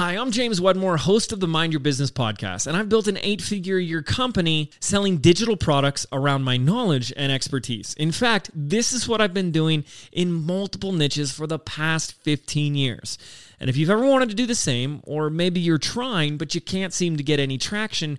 Hi, I'm James Wedmore, host of the Mind Your Business podcast, and I've built an eight figure year company selling digital products around my knowledge and expertise. In fact, this is what I've been doing in multiple niches for the past 15 years. And if you've ever wanted to do the same, or maybe you're trying but you can't seem to get any traction,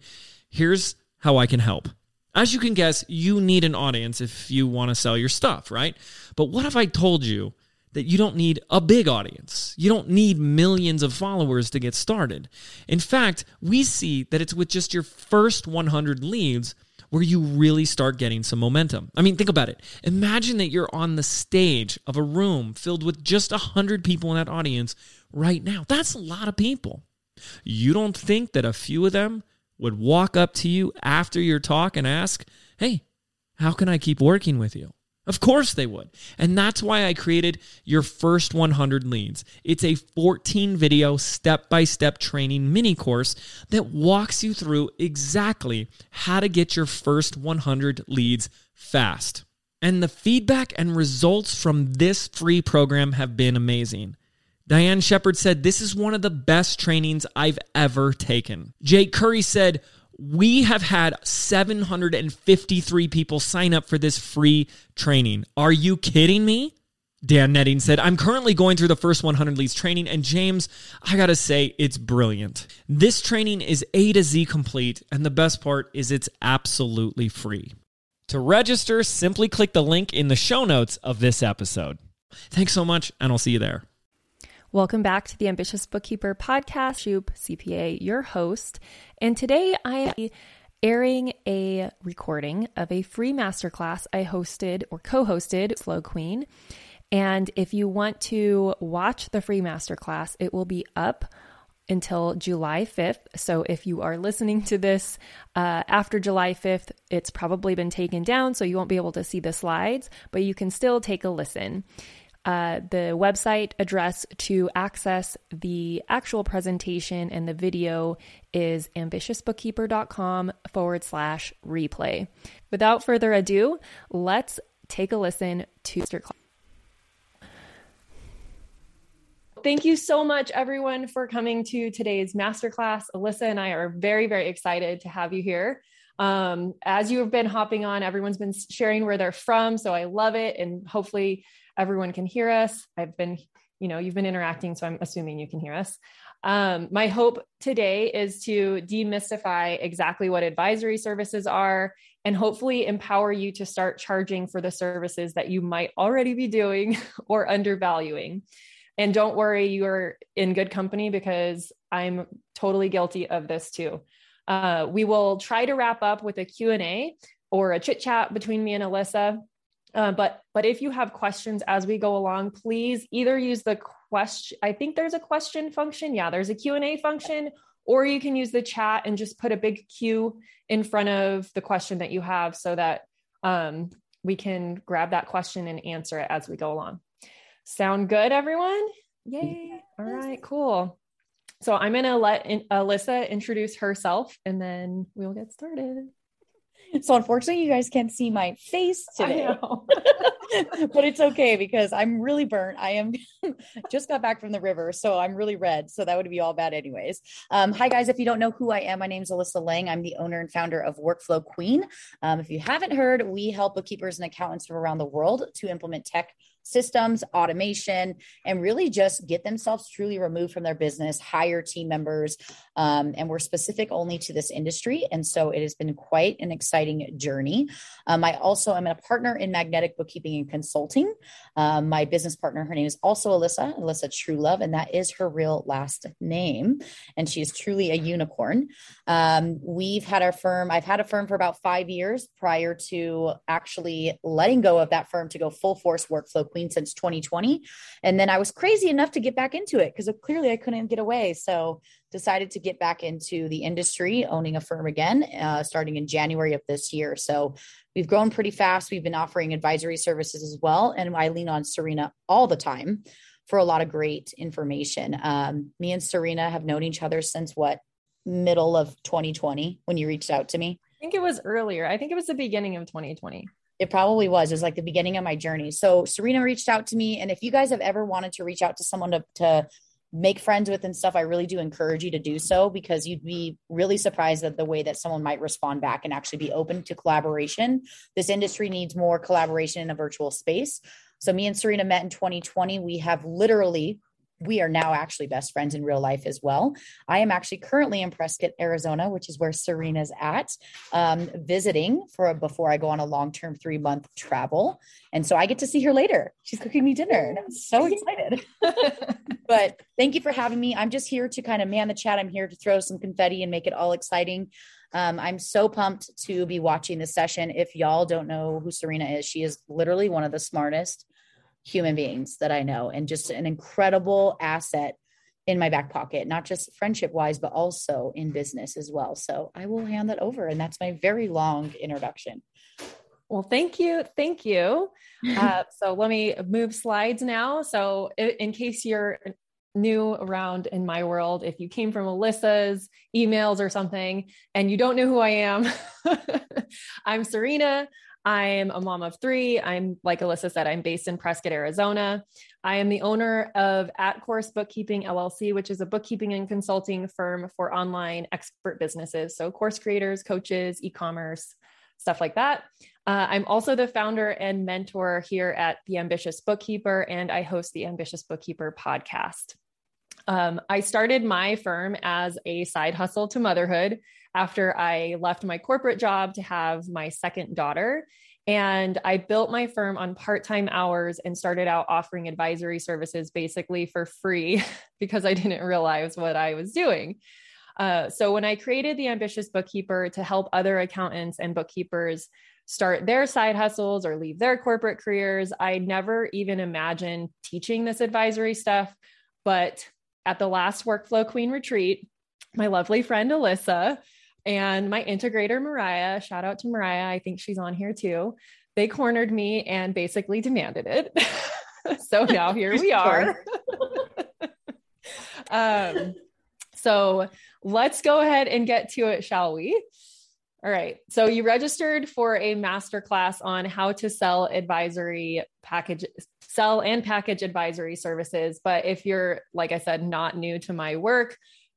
here's how I can help. As you can guess, you need an audience if you want to sell your stuff, right? But what if I told you? That you don't need a big audience. You don't need millions of followers to get started. In fact, we see that it's with just your first 100 leads where you really start getting some momentum. I mean, think about it. Imagine that you're on the stage of a room filled with just 100 people in that audience right now. That's a lot of people. You don't think that a few of them would walk up to you after your talk and ask, Hey, how can I keep working with you? Of course they would. And that's why I created your first 100 leads. It's a 14 video step by step training mini course that walks you through exactly how to get your first 100 leads fast. And the feedback and results from this free program have been amazing. Diane Shepard said, This is one of the best trainings I've ever taken. Jake Curry said, we have had 753 people sign up for this free training. Are you kidding me? Dan Netting said, I'm currently going through the first 100 leads training, and James, I gotta say, it's brilliant. This training is A to Z complete, and the best part is it's absolutely free. To register, simply click the link in the show notes of this episode. Thanks so much, and I'll see you there. Welcome back to the Ambitious Bookkeeper podcast. Shoup CPA, your host. And today I am airing a recording of a free masterclass I hosted or co hosted Flow Queen. And if you want to watch the free masterclass, it will be up until July 5th. So if you are listening to this uh, after July 5th, it's probably been taken down, so you won't be able to see the slides, but you can still take a listen. Uh, the website address to access the actual presentation and the video is ambitiousbookkeeper.com forward slash replay. Without further ado, let's take a listen to Masterclass. Thank you so much, everyone, for coming to today's masterclass. Alyssa and I are very, very excited to have you here. Um, as you have been hopping on, everyone's been sharing where they're from. So I love it. And hopefully, everyone can hear us. I've been, you know, you've been interacting, so I'm assuming you can hear us. Um, my hope today is to demystify exactly what advisory services are and hopefully empower you to start charging for the services that you might already be doing or undervaluing. And don't worry, you're in good company because I'm totally guilty of this too. Uh, we will try to wrap up with a Q&A or a chit chat between me and Alyssa uh, but but if you have questions as we go along, please either use the question. I think there's a question function. Yeah, there's a Q and A function, or you can use the chat and just put a big Q in front of the question that you have, so that um, we can grab that question and answer it as we go along. Sound good, everyone? Yay! All right, cool. So I'm gonna let in, Alyssa introduce herself, and then we'll get started. So unfortunately, you guys can't see my face today, but it's okay because I'm really burnt. I am just got back from the river, so I'm really red. So that would be all bad, anyways. Um, hi guys, if you don't know who I am, my name is Alyssa Lang. I'm the owner and founder of Workflow Queen. Um, if you haven't heard, we help bookkeepers and accountants from around the world to implement tech systems, automation, and really just get themselves truly removed from their business, hire team members. Um, and we're specific only to this industry. And so it has been quite an exciting journey. Um, I also am a partner in Magnetic Bookkeeping and Consulting. Um, my business partner, her name is also Alyssa, Alyssa True Love, and that is her real last name. And she is truly a unicorn. Um, we've had our firm, I've had a firm for about five years prior to actually letting go of that firm to go full force workflow queen since 2020. And then I was crazy enough to get back into it because clearly I couldn't get away. So decided to get back into the industry, owning a firm again, uh, starting in January of this year. So we've grown pretty fast. We've been offering advisory services as well. And I lean on Serena all the time for a lot of great information. Um, me and Serena have known each other since what middle of 2020 when you reached out to me. I think it was earlier. I think it was the beginning of 2020. It probably was. It was like the beginning of my journey. So Serena reached out to me. And if you guys have ever wanted to reach out to someone to, to make friends with and stuff, I really do encourage you to do so because you'd be really surprised at the way that someone might respond back and actually be open to collaboration. This industry needs more collaboration in a virtual space. So, me and Serena met in 2020. We have literally we are now actually best friends in real life as well. I am actually currently in Prescott, Arizona, which is where Serena's at, um, visiting for a, before I go on a long term three month travel. And so I get to see her later. She's cooking me dinner, and I'm so excited. but thank you for having me. I'm just here to kind of man the chat. I'm here to throw some confetti and make it all exciting. Um, I'm so pumped to be watching this session. If y'all don't know who Serena is, she is literally one of the smartest human beings that I know and just an incredible asset in my back pocket, not just friendship wise, but also in business as well. So I will hand that over. And that's my very long introduction. Well, thank you. Thank you. Uh, so let me move slides now. So, in case you're new around in my world, if you came from Alyssa's emails or something and you don't know who I am, I'm Serena. I'm a mom of three. I'm, like Alyssa said, I'm based in Prescott, Arizona. I am the owner of At Course Bookkeeping LLC, which is a bookkeeping and consulting firm for online expert businesses. So, course creators, coaches, e commerce, stuff like that. Uh, I'm also the founder and mentor here at The Ambitious Bookkeeper, and I host the Ambitious Bookkeeper podcast. Um, I started my firm as a side hustle to motherhood after I left my corporate job to have my second daughter. And I built my firm on part time hours and started out offering advisory services basically for free because I didn't realize what I was doing. Uh, so, when I created the Ambitious Bookkeeper to help other accountants and bookkeepers start their side hustles or leave their corporate careers, I never even imagined teaching this advisory stuff. But at the last Workflow Queen retreat, my lovely friend Alyssa and my integrator, Mariah, shout out to Mariah, I think she's on here too. They cornered me and basically demanded it. so now here we are. um, so let's go ahead and get to it, shall we? All right. So you registered for a masterclass on how to sell advisory package, sell and package advisory services. But if you're, like I said, not new to my work,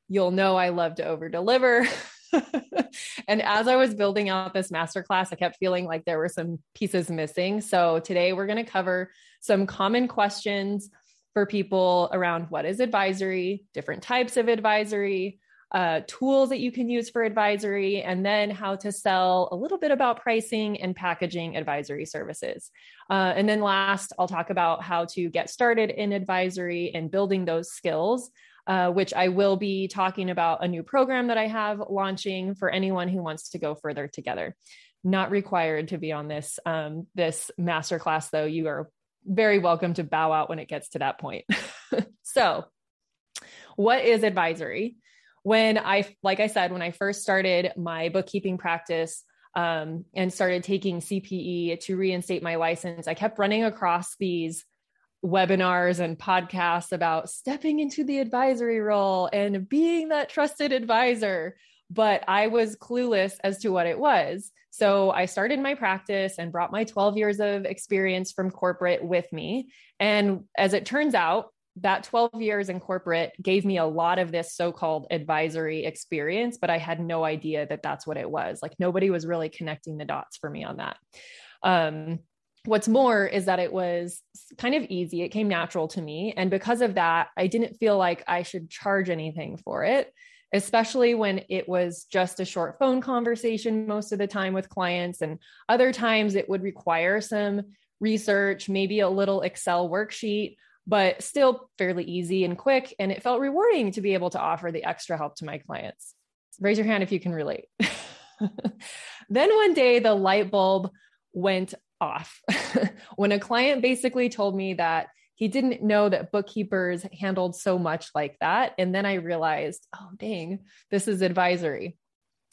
you'll know I love to over deliver. and as I was building out this masterclass, I kept feeling like there were some pieces missing. So today we're going to cover some common questions for people around what is advisory, different types of advisory, uh, tools that you can use for advisory, and then how to sell a little bit about pricing and packaging advisory services. Uh, and then last, I'll talk about how to get started in advisory and building those skills uh, which I will be talking about a new program that I have launching for anyone who wants to go further together. Not required to be on this um, this masterclass, though. You are very welcome to bow out when it gets to that point. so, what is advisory? When I, like I said, when I first started my bookkeeping practice, um, and started taking CPE to reinstate my license, I kept running across these webinars and podcasts about stepping into the advisory role and being that trusted advisor. But I was clueless as to what it was. So I started my practice and brought my 12 years of experience from corporate with me. And as it turns out, that 12 years in corporate gave me a lot of this so called advisory experience, but I had no idea that that's what it was. Like nobody was really connecting the dots for me on that. Um, what's more is that it was kind of easy. It came natural to me. And because of that, I didn't feel like I should charge anything for it, especially when it was just a short phone conversation most of the time with clients. And other times it would require some research, maybe a little Excel worksheet, but still fairly easy and quick. And it felt rewarding to be able to offer the extra help to my clients. Raise your hand if you can relate. then one day the light bulb went off when a client basically told me that he didn't know that bookkeepers handled so much like that. And then I realized, oh, dang, this is advisory.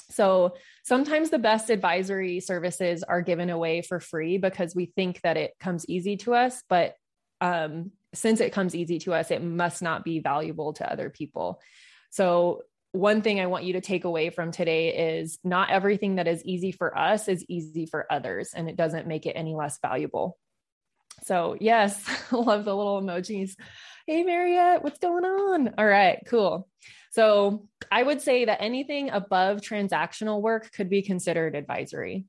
So sometimes the best advisory services are given away for free because we think that it comes easy to us. But um, since it comes easy to us, it must not be valuable to other people. So one thing I want you to take away from today is not everything that is easy for us is easy for others, and it doesn't make it any less valuable. So, yes, love the little emojis. Hey, Mariette, what's going on? All right, cool. So I would say that anything above transactional work could be considered advisory.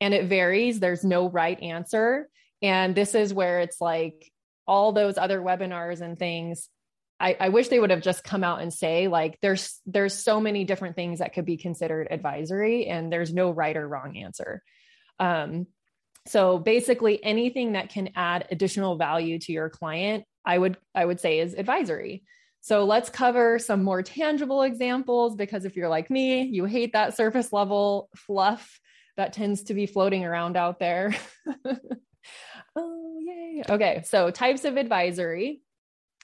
And it varies, there's no right answer. And this is where it's like all those other webinars and things. I, I wish they would have just come out and say like there's there's so many different things that could be considered advisory and there's no right or wrong answer. Um, so basically anything that can add additional value to your client, I would I would say is advisory. So let's cover some more tangible examples because if you're like me, you hate that surface level fluff that tends to be floating around out there. oh, yay. Okay, so types of advisory,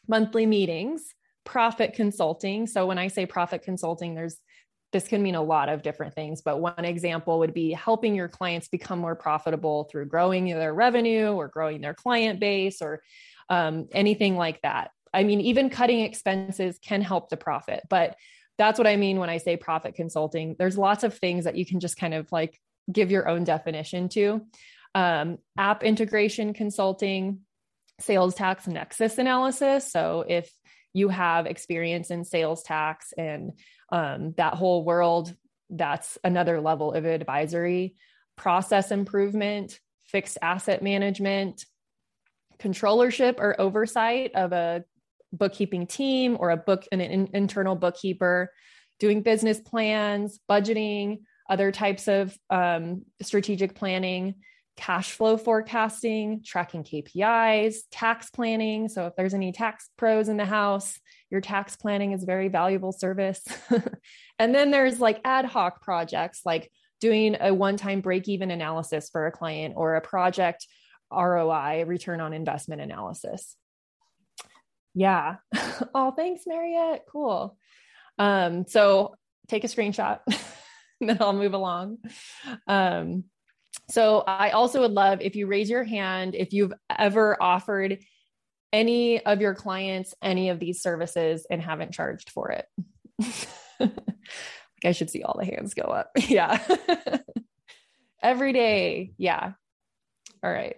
monthly meetings, profit consulting. So when I say profit consulting, there's this can mean a lot of different things, but one example would be helping your clients become more profitable through growing their revenue or growing their client base or um, anything like that. I mean, even cutting expenses can help the profit, but that's what I mean when I say profit consulting. There's lots of things that you can just kind of like give your own definition to. Um, app integration consulting, sales tax nexus analysis. So if you have experience in sales tax and um, that whole world, that's another level of advisory, process improvement, fixed asset management, controllership or oversight of a bookkeeping team or a book an internal bookkeeper doing business plans budgeting other types of um, strategic planning, cash flow forecasting, tracking KPIs, tax planning. So, if there's any tax pros in the house, your tax planning is a very valuable service. and then there's like ad hoc projects like doing a one time break even analysis for a client or a project ROI, return on investment analysis. Yeah. oh, thanks, Mariette. Cool. Um, so take a screenshot. then I'll move along. Um, so I also would love if you raise your hand if you've ever offered any of your clients any of these services and haven't charged for it. I should see all the hands go up. yeah. Every day. Yeah. All right.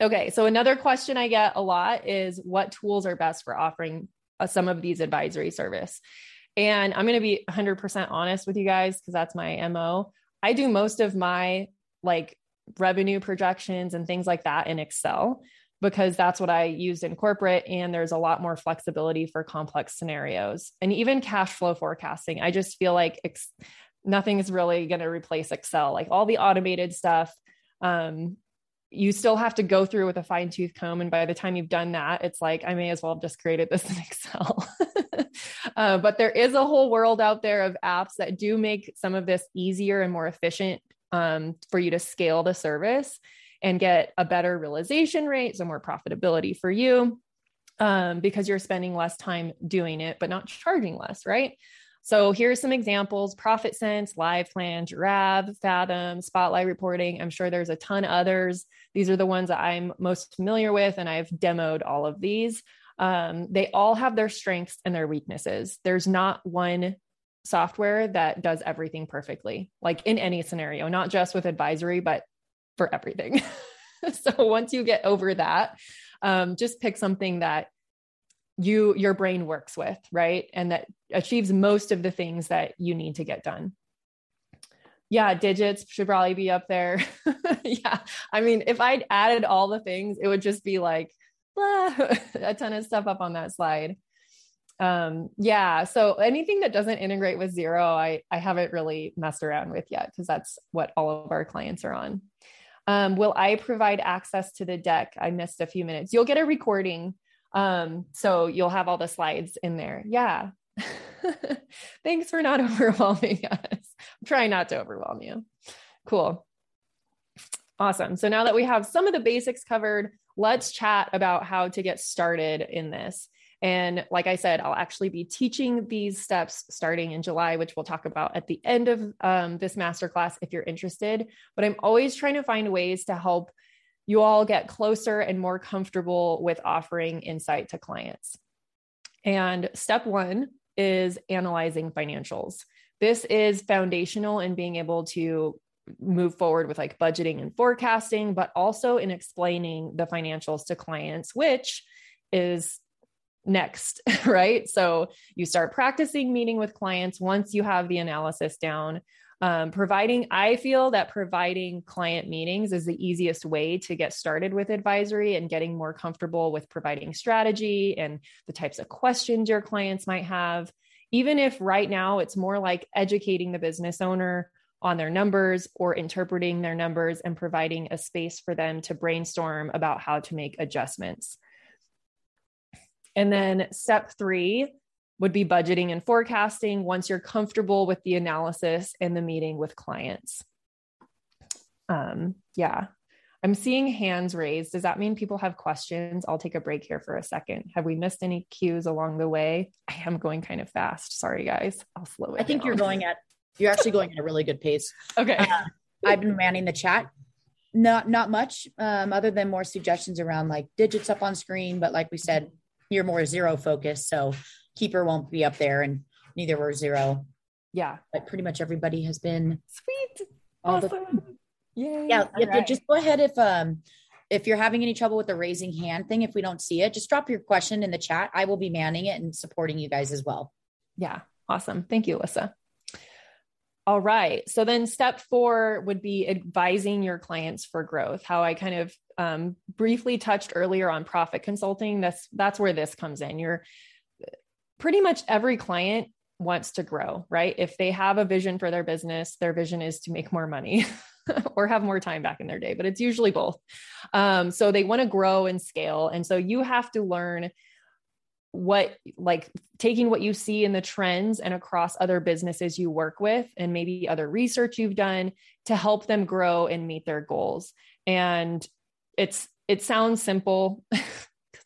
Okay. So another question I get a lot is what tools are best for offering uh, some of these advisory service? And I'm going to be 100% honest with you guys because that's my MO. I do most of my like revenue projections and things like that in Excel because that's what I used in corporate. And there's a lot more flexibility for complex scenarios and even cash flow forecasting. I just feel like ex- nothing is really going to replace Excel, like all the automated stuff. Um, you still have to go through with a fine tooth comb. And by the time you've done that, it's like, I may as well have just created this in Excel. uh, but there is a whole world out there of apps that do make some of this easier and more efficient um, for you to scale the service and get a better realization rate, so more profitability for you um, because you're spending less time doing it, but not charging less, right? So here's some examples Profit Sense, Live Plan, Jirav, Fathom, Spotlight Reporting. I'm sure there's a ton others. These are the ones that I'm most familiar with, and I've demoed all of these. Um, they all have their strengths and their weaknesses. There's not one software that does everything perfectly, like in any scenario, not just with advisory, but for everything. so once you get over that, um, just pick something that you your brain works with right? And that achieves most of the things that you need to get done. Yeah digits should probably be up there. Yeah i mean if i'd added all the things it would just be like blah, a ton of stuff up on that slide um yeah so anything that doesn't integrate with Xero, i i haven't really messed around with yet because that's what all of our clients are on um, will i provide access to the deck i missed a few minutes you'll get a recording um, so you'll have all the slides in there. Yeah. Thanks for not overwhelming us. I'm trying not to overwhelm you. Cool. Awesome. So now that we have some of the basics covered, let's chat about how to get started in this. And like I said, I'll actually be teaching these steps starting in July, which we'll talk about at the end of um, this masterclass if you're interested. But I'm always trying to find ways to help you all get closer and more comfortable with offering insight to clients. And step one is analyzing financials. This is foundational in being able to move forward with like budgeting and forecasting, but also in explaining the financials to clients, which is next, right? So you start practicing meeting with clients once you have the analysis down. Um, providing, I feel that providing client meetings is the easiest way to get started with advisory and getting more comfortable with providing strategy and the types of questions your clients might have. Even if right now it's more like educating the business owner on their numbers or interpreting their numbers and providing a space for them to brainstorm about how to make adjustments. And then step three would be budgeting and forecasting once you're comfortable with the analysis and the meeting with clients. Um, yeah, I'm seeing hands raised. Does that mean people have questions? I'll take a break here for a second. Have we missed any cues along the way? I am going kind of fast. Sorry, guys. I'll slow it. I think down. you're going at you're actually going at a really good pace. Okay. Uh, I've been manning the chat. Not not much, um, other than more suggestions around like digits up on screen. But like we said, you're more Xero focused, so keeper won't be up there, and neither were zero. Yeah, but pretty much everybody has been sweet. Awesome. The, Yay. Yeah, right. just go ahead if um if you're having any trouble with the raising hand thing, if we don't see it, just drop your question in the chat. I will be manning it and supporting you guys as well. Yeah, awesome. Thank you, Alyssa. All right. So then step four would be advising your clients for growth. How I kind of um, briefly touched earlier on profit consulting. That's that's where this comes in. You're pretty much every client wants to grow, right? If they have a vision for their business, their vision is to make more money or have more time back in their day, but it's usually both. Um, so they want to grow and scale. And so you have to learn what like taking what you see in the trends and across other businesses you work with and maybe other research you've done to help them grow and meet their goals. And it's it sounds simple.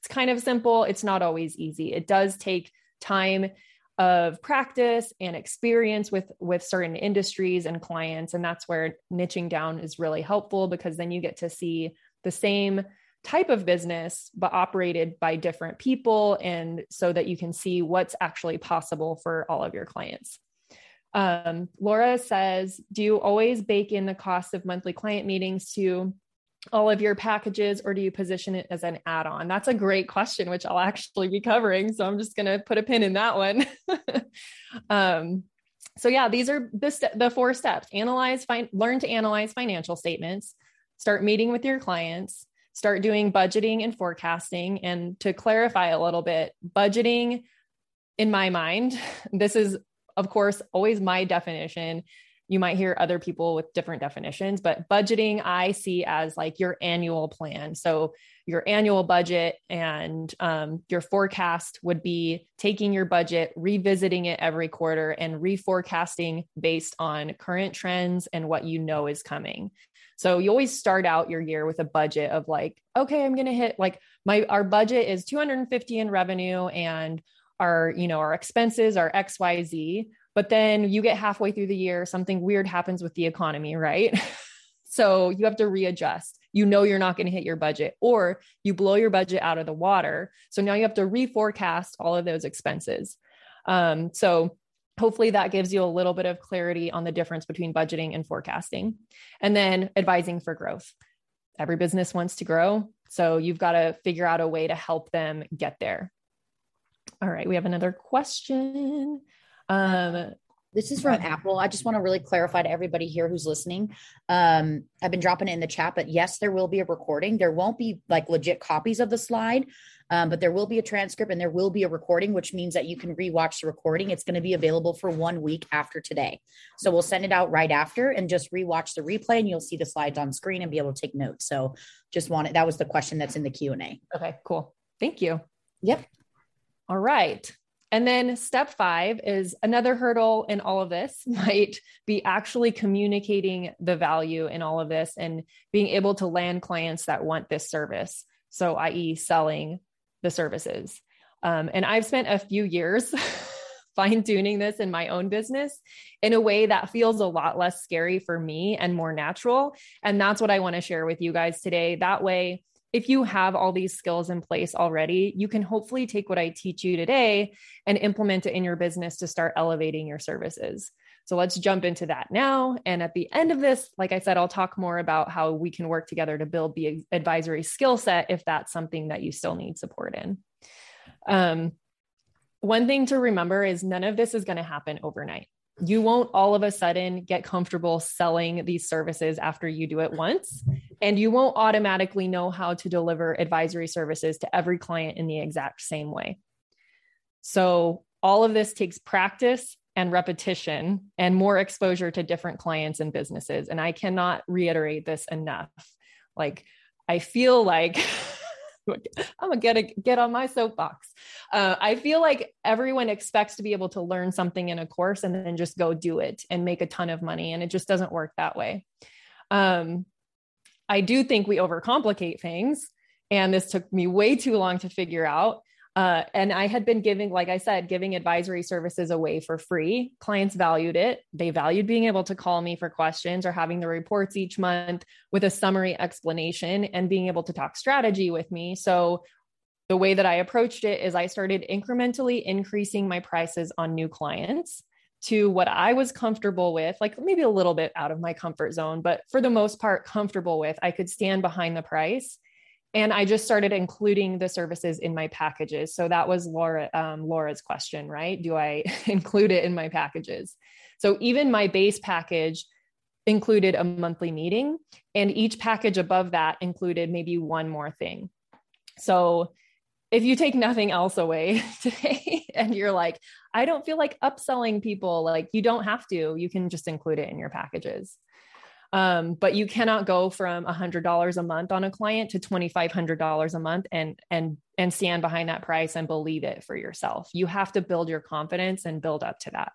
It's kind of simple. It's not always easy. It does take time of practice and experience with with certain industries and clients. And that's where niching down is really helpful because then you get to see the same type of business, but operated by different people. And so that you can see what's actually possible for all of your clients. Um, Laura says, Do you always bake in the cost of monthly client meetings to all of your packages, or do you position it as an add on? That's a great question, which I'll actually be covering. So I'm just going to put a pin in that one. um, so yeah, these are the, st- the four steps analyze, learn to analyze financial statements, start meeting with your clients, start doing budgeting and forecasting. And to clarify a little bit, budgeting, in my mind, this is, of course, always my definition. You might hear other people with different definitions, but budgeting I see as like your annual plan. So, your annual budget and um, your forecast would be taking your budget, revisiting it every quarter, and reforecasting based on current trends and what you know is coming. So you always start out your year with a budget of like, okay, I'm going to hit like my our budget is 250 in revenue and our, you know, our expenses are XYZ, but then you get halfway through the year, something weird happens with the economy, right? so you have to readjust. You know you're not going to hit your budget or you blow your budget out of the water. So now you have to reforecast all of those expenses. Um, so hopefully that gives you a little bit of clarity on the difference between budgeting and forecasting. And then advising for growth. Every business wants to grow so you've got to figure out a way to help them get there. All right we have another question. Um, this is from Apple. I just want to really clarify to everybody here who's listening. Um, I've been dropping it in the chat, but yes, there will be a recording. There won't be like legit copies of the slide, um, but there will be a transcript and there will be a recording, which means that you can rewatch the recording. It's going to be available for one week after today. So we'll send it out right after and just rewatch the replay, and you'll see the slides on screen and be able to take notes. So just wanted that was the question that's in the Q and A. Okay, cool. Thank you. Yep. All right. And then step five is another hurdle in all of this might be actually communicating the value in all of this and being able to land clients that want this service. So, i.e., selling the services. Um, and I've spent a few years fine tuning this in my own business in a way that feels a lot less scary for me and more natural. And that's what I want to share with you guys today. That way, if you have all these skills in place already, you can hopefully take what I teach you today and implement it in your business to start elevating your services. So let's jump into that now. And at the end of this, like I said, I'll talk more about how we can work together to build the advisory skill set if that's something that you still need support in. Um, one thing to remember is none of this is going to happen overnight. You won't all of a sudden get comfortable selling these services after you do it once. And you won't automatically know how to deliver advisory services to every client in the exact same way. So, all of this takes practice and repetition and more exposure to different clients and businesses. And I cannot reiterate this enough. Like, I feel like I'm gonna get a, get on my soapbox. Uh, I feel like everyone expects to be able to learn something in a course and then just go do it and make a ton of money, and it just doesn't work that way. Um, I do think we overcomplicate things, and this took me way too long to figure out. Uh, and I had been giving, like I said, giving advisory services away for free. Clients valued it. They valued being able to call me for questions or having the reports each month with a summary explanation and being able to talk strategy with me. So, the way that I approached it is I started incrementally increasing my prices on new clients to what I was comfortable with, like maybe a little bit out of my comfort zone, but for the most part, comfortable with. I could stand behind the price and I just started including the services in my packages. So that was Laura um, Laura's question, right? Do I include it in my packages? So even my base package included a monthly meeting, and each package above that included maybe one more thing. So if you take nothing else away today and you're like, I don't feel like upselling people, like you don't have to, you can just include it in your packages. Um, but you cannot go from a hundred dollars a month on a client to twenty five hundred dollars a month and and and stand behind that price and believe it for yourself. You have to build your confidence and build up to that.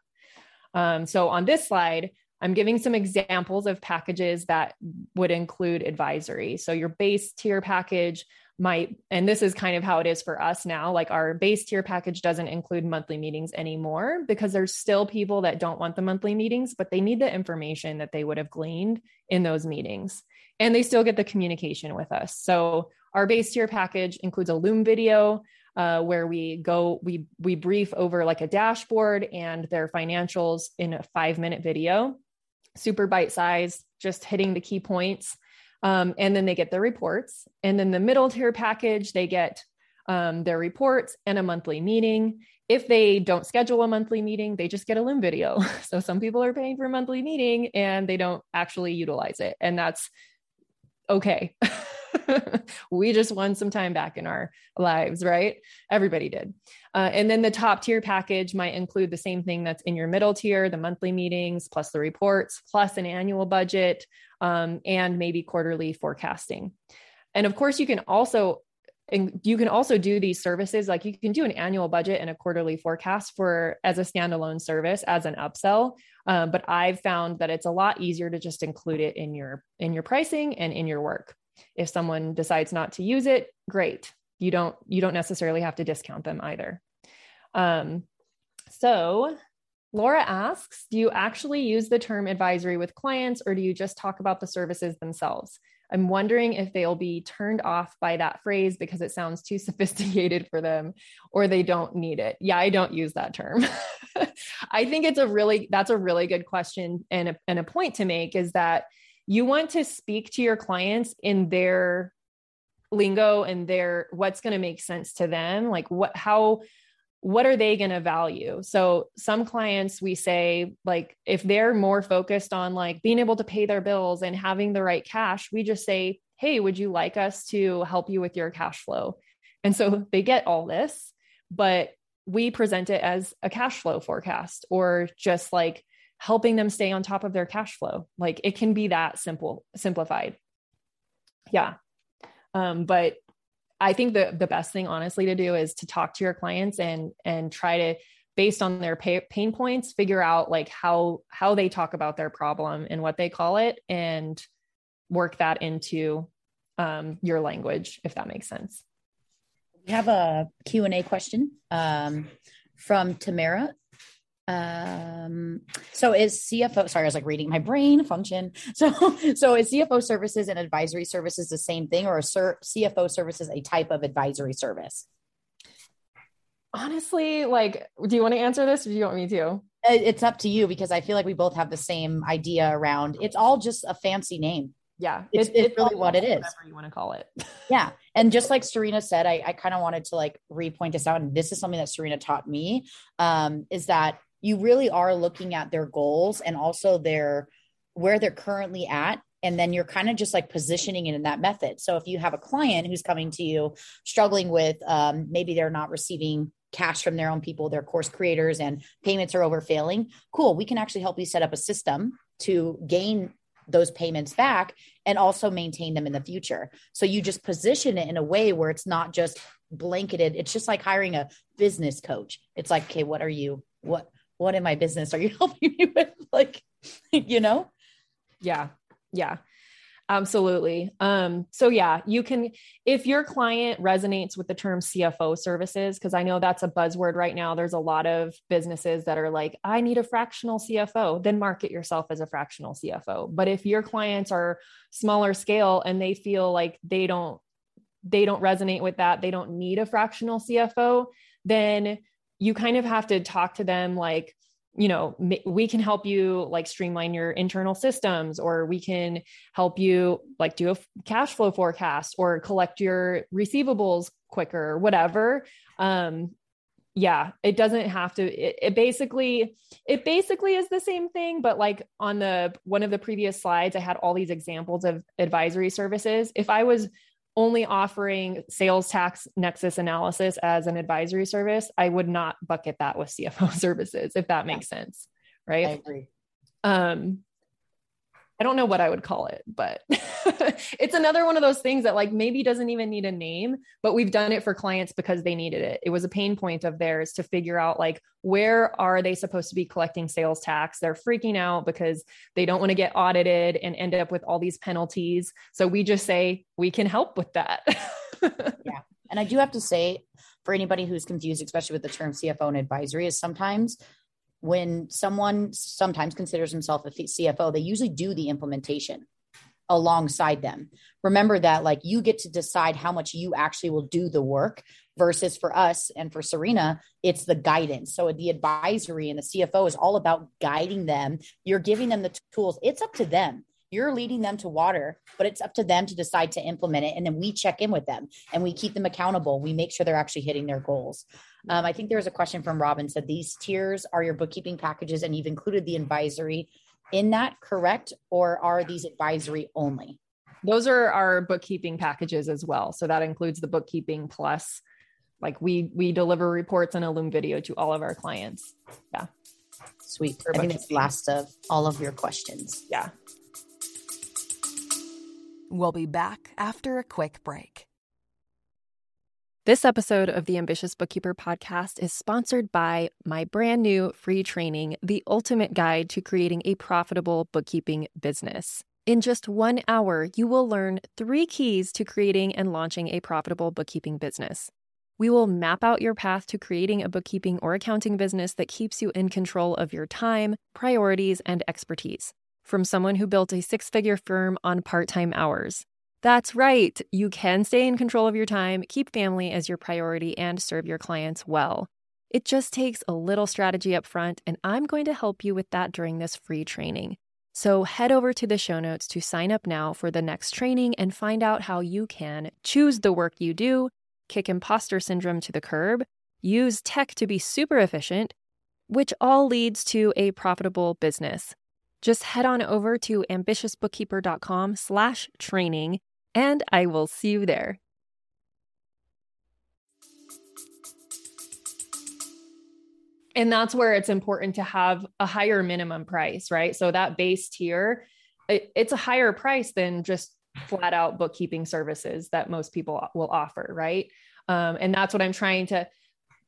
Um, so on this slide, I'm giving some examples of packages that would include advisory. So your base tier package might and this is kind of how it is for us now like our base tier package doesn't include monthly meetings anymore because there's still people that don't want the monthly meetings but they need the information that they would have gleaned in those meetings. And they still get the communication with us. So our base tier package includes a loom video uh, where we go we we brief over like a dashboard and their financials in a five minute video. Super bite size just hitting the key points um, and then they get their reports. And then the middle tier package, they get um, their reports and a monthly meeting. If they don't schedule a monthly meeting, they just get a Loom video. So some people are paying for a monthly meeting and they don't actually utilize it. And that's okay. we just won some time back in our lives, right? Everybody did. Uh, and then the top tier package might include the same thing that's in your middle tier the monthly meetings, plus the reports, plus an annual budget, um, and maybe quarterly forecasting. And of course, you can also and you can also do these services like you can do an annual budget and a quarterly forecast for as a standalone service as an upsell um, but i've found that it's a lot easier to just include it in your in your pricing and in your work if someone decides not to use it, great. You don't you don't necessarily have to discount them either. Um, so Laura asks, do you actually use the term advisory with clients or do you just talk about the services themselves? I'm wondering if they'll be turned off by that phrase because it sounds too sophisticated for them or they don't need it. Yeah, I don't use that term. I think it's a really that's a really good question and a, and a point to make is that you want to speak to your clients in their lingo and their what's going to make sense to them like what how what are they going to value? So some clients we say like if they're more focused on like being able to pay their bills and having the right cash we just say hey would you like us to help you with your cash flow? And so they get all this but we present it as a cash flow forecast or just like helping them stay on top of their cash flow. Like it can be that simple, simplified. Yeah. Um, but I think the the best thing honestly to do is to talk to your clients and and try to based on their pay, pain points figure out like how how they talk about their problem and what they call it and work that into um, your language if that makes sense we have a q&a question um, from tamara um so is cfo sorry i was like reading my brain function. So so is cfo services and advisory services the same thing or a cfo services a type of advisory service? Honestly like do you want to answer this or do you want me to? It's up to you because i feel like we both have the same idea around it's all just a fancy name. Yeah it's, it, it's really what it is. whatever you want to call it. Yeah and just like serena said i, I kind of wanted to like repoint this out and this is something that serena taught me um, is that you really are looking at their goals and also their where they're currently at and then you're kind of just like positioning it in that method so if you have a client who's coming to you struggling with um, maybe they're not receiving cash from their own people their course creators and payments are over failing cool we can actually help you set up a system to gain those payments back and also maintain them in the future. So you just position it in a way where it's not just blanketed. It's just like hiring a business coach. It's like, okay, what are you? What what in my business are you helping me with? Like, you know? Yeah. Yeah. Absolutely. Um, so yeah, you can, if your client resonates with the term CFO services, because I know that's a buzzword right now. There's a lot of businesses that are like, I need a fractional CFO, then market yourself as a fractional CFO. But if your clients are smaller scale and they feel like they don't, they don't resonate with that, they don't need a fractional CFO, then you kind of have to talk to them like, you know we can help you like streamline your internal systems or we can help you like do a cash flow forecast or collect your receivables quicker or whatever. Um yeah it doesn't have to it, it, basically it basically is the same thing but like on the one of the previous slides i had all these examples of advisory services. If i was only offering sales tax nexus analysis as an advisory service, I would not bucket that with CFO services, if that makes sense. Right. I agree. Um, I don't know what I would call it, but it's another one of those things that like maybe doesn't even need a name, but we've done it for clients because they needed it. It was a pain point of theirs to figure out like where are they supposed to be collecting sales tax? They're freaking out because they don't want to get audited and end up with all these penalties. So we just say we can help with that. yeah. And I do have to say for anybody who's confused, especially with the term CFO and advisory, is sometimes when someone sometimes considers himself a CFO, they usually do the implementation alongside them. Remember that like you get to decide how much you actually will do the work versus for us and for Serena, it's the guidance. So the advisory and the CFO is all about guiding them. You're giving them the tools. It's up to them. You're leading them to water, but it's up to them to decide to implement it. And then we check in with them and we keep them accountable. We make sure they're actually hitting their goals. Um, I think there was a question from Robin said these tiers are your bookkeeping packages and you've included the advisory in that, correct? Or are these advisory only? Those are our bookkeeping packages as well. So that includes the bookkeeping plus like we we deliver reports and a Loom video to all of our clients. Yeah. Sweet. I think it's last of all of your questions. Yeah. We'll be back after a quick break. This episode of the Ambitious Bookkeeper podcast is sponsored by my brand new free training, The Ultimate Guide to Creating a Profitable Bookkeeping Business. In just one hour, you will learn three keys to creating and launching a profitable bookkeeping business. We will map out your path to creating a bookkeeping or accounting business that keeps you in control of your time, priorities, and expertise. From someone who built a six figure firm on part time hours. That's right. You can stay in control of your time, keep family as your priority, and serve your clients well. It just takes a little strategy up front, and I'm going to help you with that during this free training. So head over to the show notes to sign up now for the next training and find out how you can choose the work you do, kick imposter syndrome to the curb, use tech to be super efficient, which all leads to a profitable business. Just head on over to ambitiousbookkeeper.com slash training and I will see you there. And that's where it's important to have a higher minimum price, right? So that base tier, it, it's a higher price than just flat out bookkeeping services that most people will offer, right? Um, and that's what I'm trying to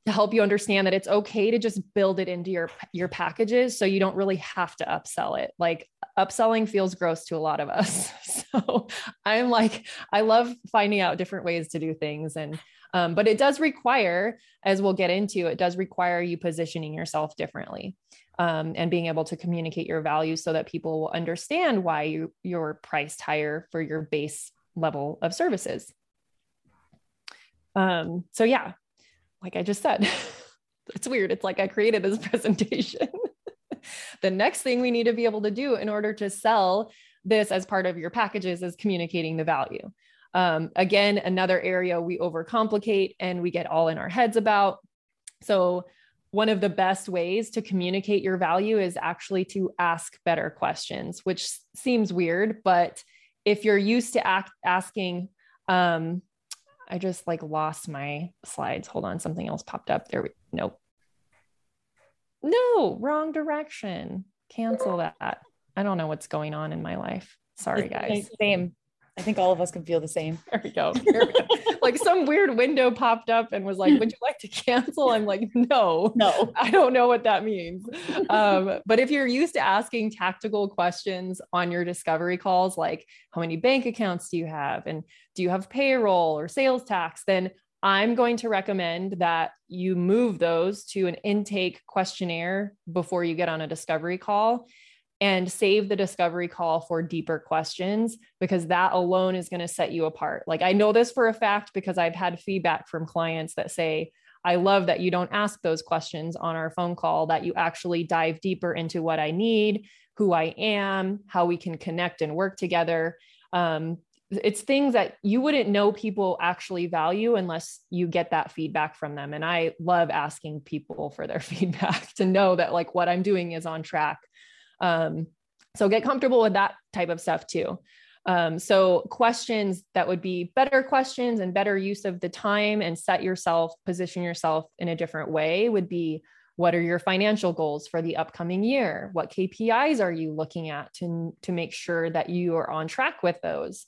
to help you understand that it's okay to just build it into your your packages so you don't really have to upsell it. Like upselling feels gross to a lot of us. So i'm like i love finding out different ways to do things and um, but it does require as we'll get into it does require you positioning yourself differently um, and being able to communicate your value so that people will understand why you you're priced higher for your base level of services. Um, so yeah like I just said, it's weird. It's like I created this presentation. the next thing we need to be able to do in order to sell this as part of your packages is communicating the value. Um, again, another area we overcomplicate and we get all in our heads about. So, one of the best ways to communicate your value is actually to ask better questions, which seems weird, but if you're used to act, asking, um, I just like lost my slides. Hold on, something else popped up. There we nope. No, wrong direction. Cancel that. I don't know what's going on in my life. Sorry, guys. Same. I think all of us can feel the same. There we go. There we go. like some weird window popped up and was like, Would you like to cancel? I'm like, No, no, I don't know what that means. Um, but if you're used to asking tactical questions on your discovery calls, like how many bank accounts do you have? And do you have payroll or sales tax? Then I'm going to recommend that you move those to an intake questionnaire before you get on a discovery call and save the discovery call for deeper questions because that alone is going to set you apart. Like I know this for a fact because I've had feedback from clients that say, I love that you don't ask those questions on our phone call, that you actually dive deeper into what I need, who I am, how we can connect and work together. Um, it's things that you wouldn't know people actually value unless you get that feedback from them. And I love asking people for their feedback to know that like what I'm doing is on track. Um, so get comfortable with that type of stuff too. Um, so questions that would be better questions and better use of the time and set yourself, position yourself in a different way would be what are your financial goals for the upcoming year? What KPIs are you looking at to, to make sure that you are on track with those?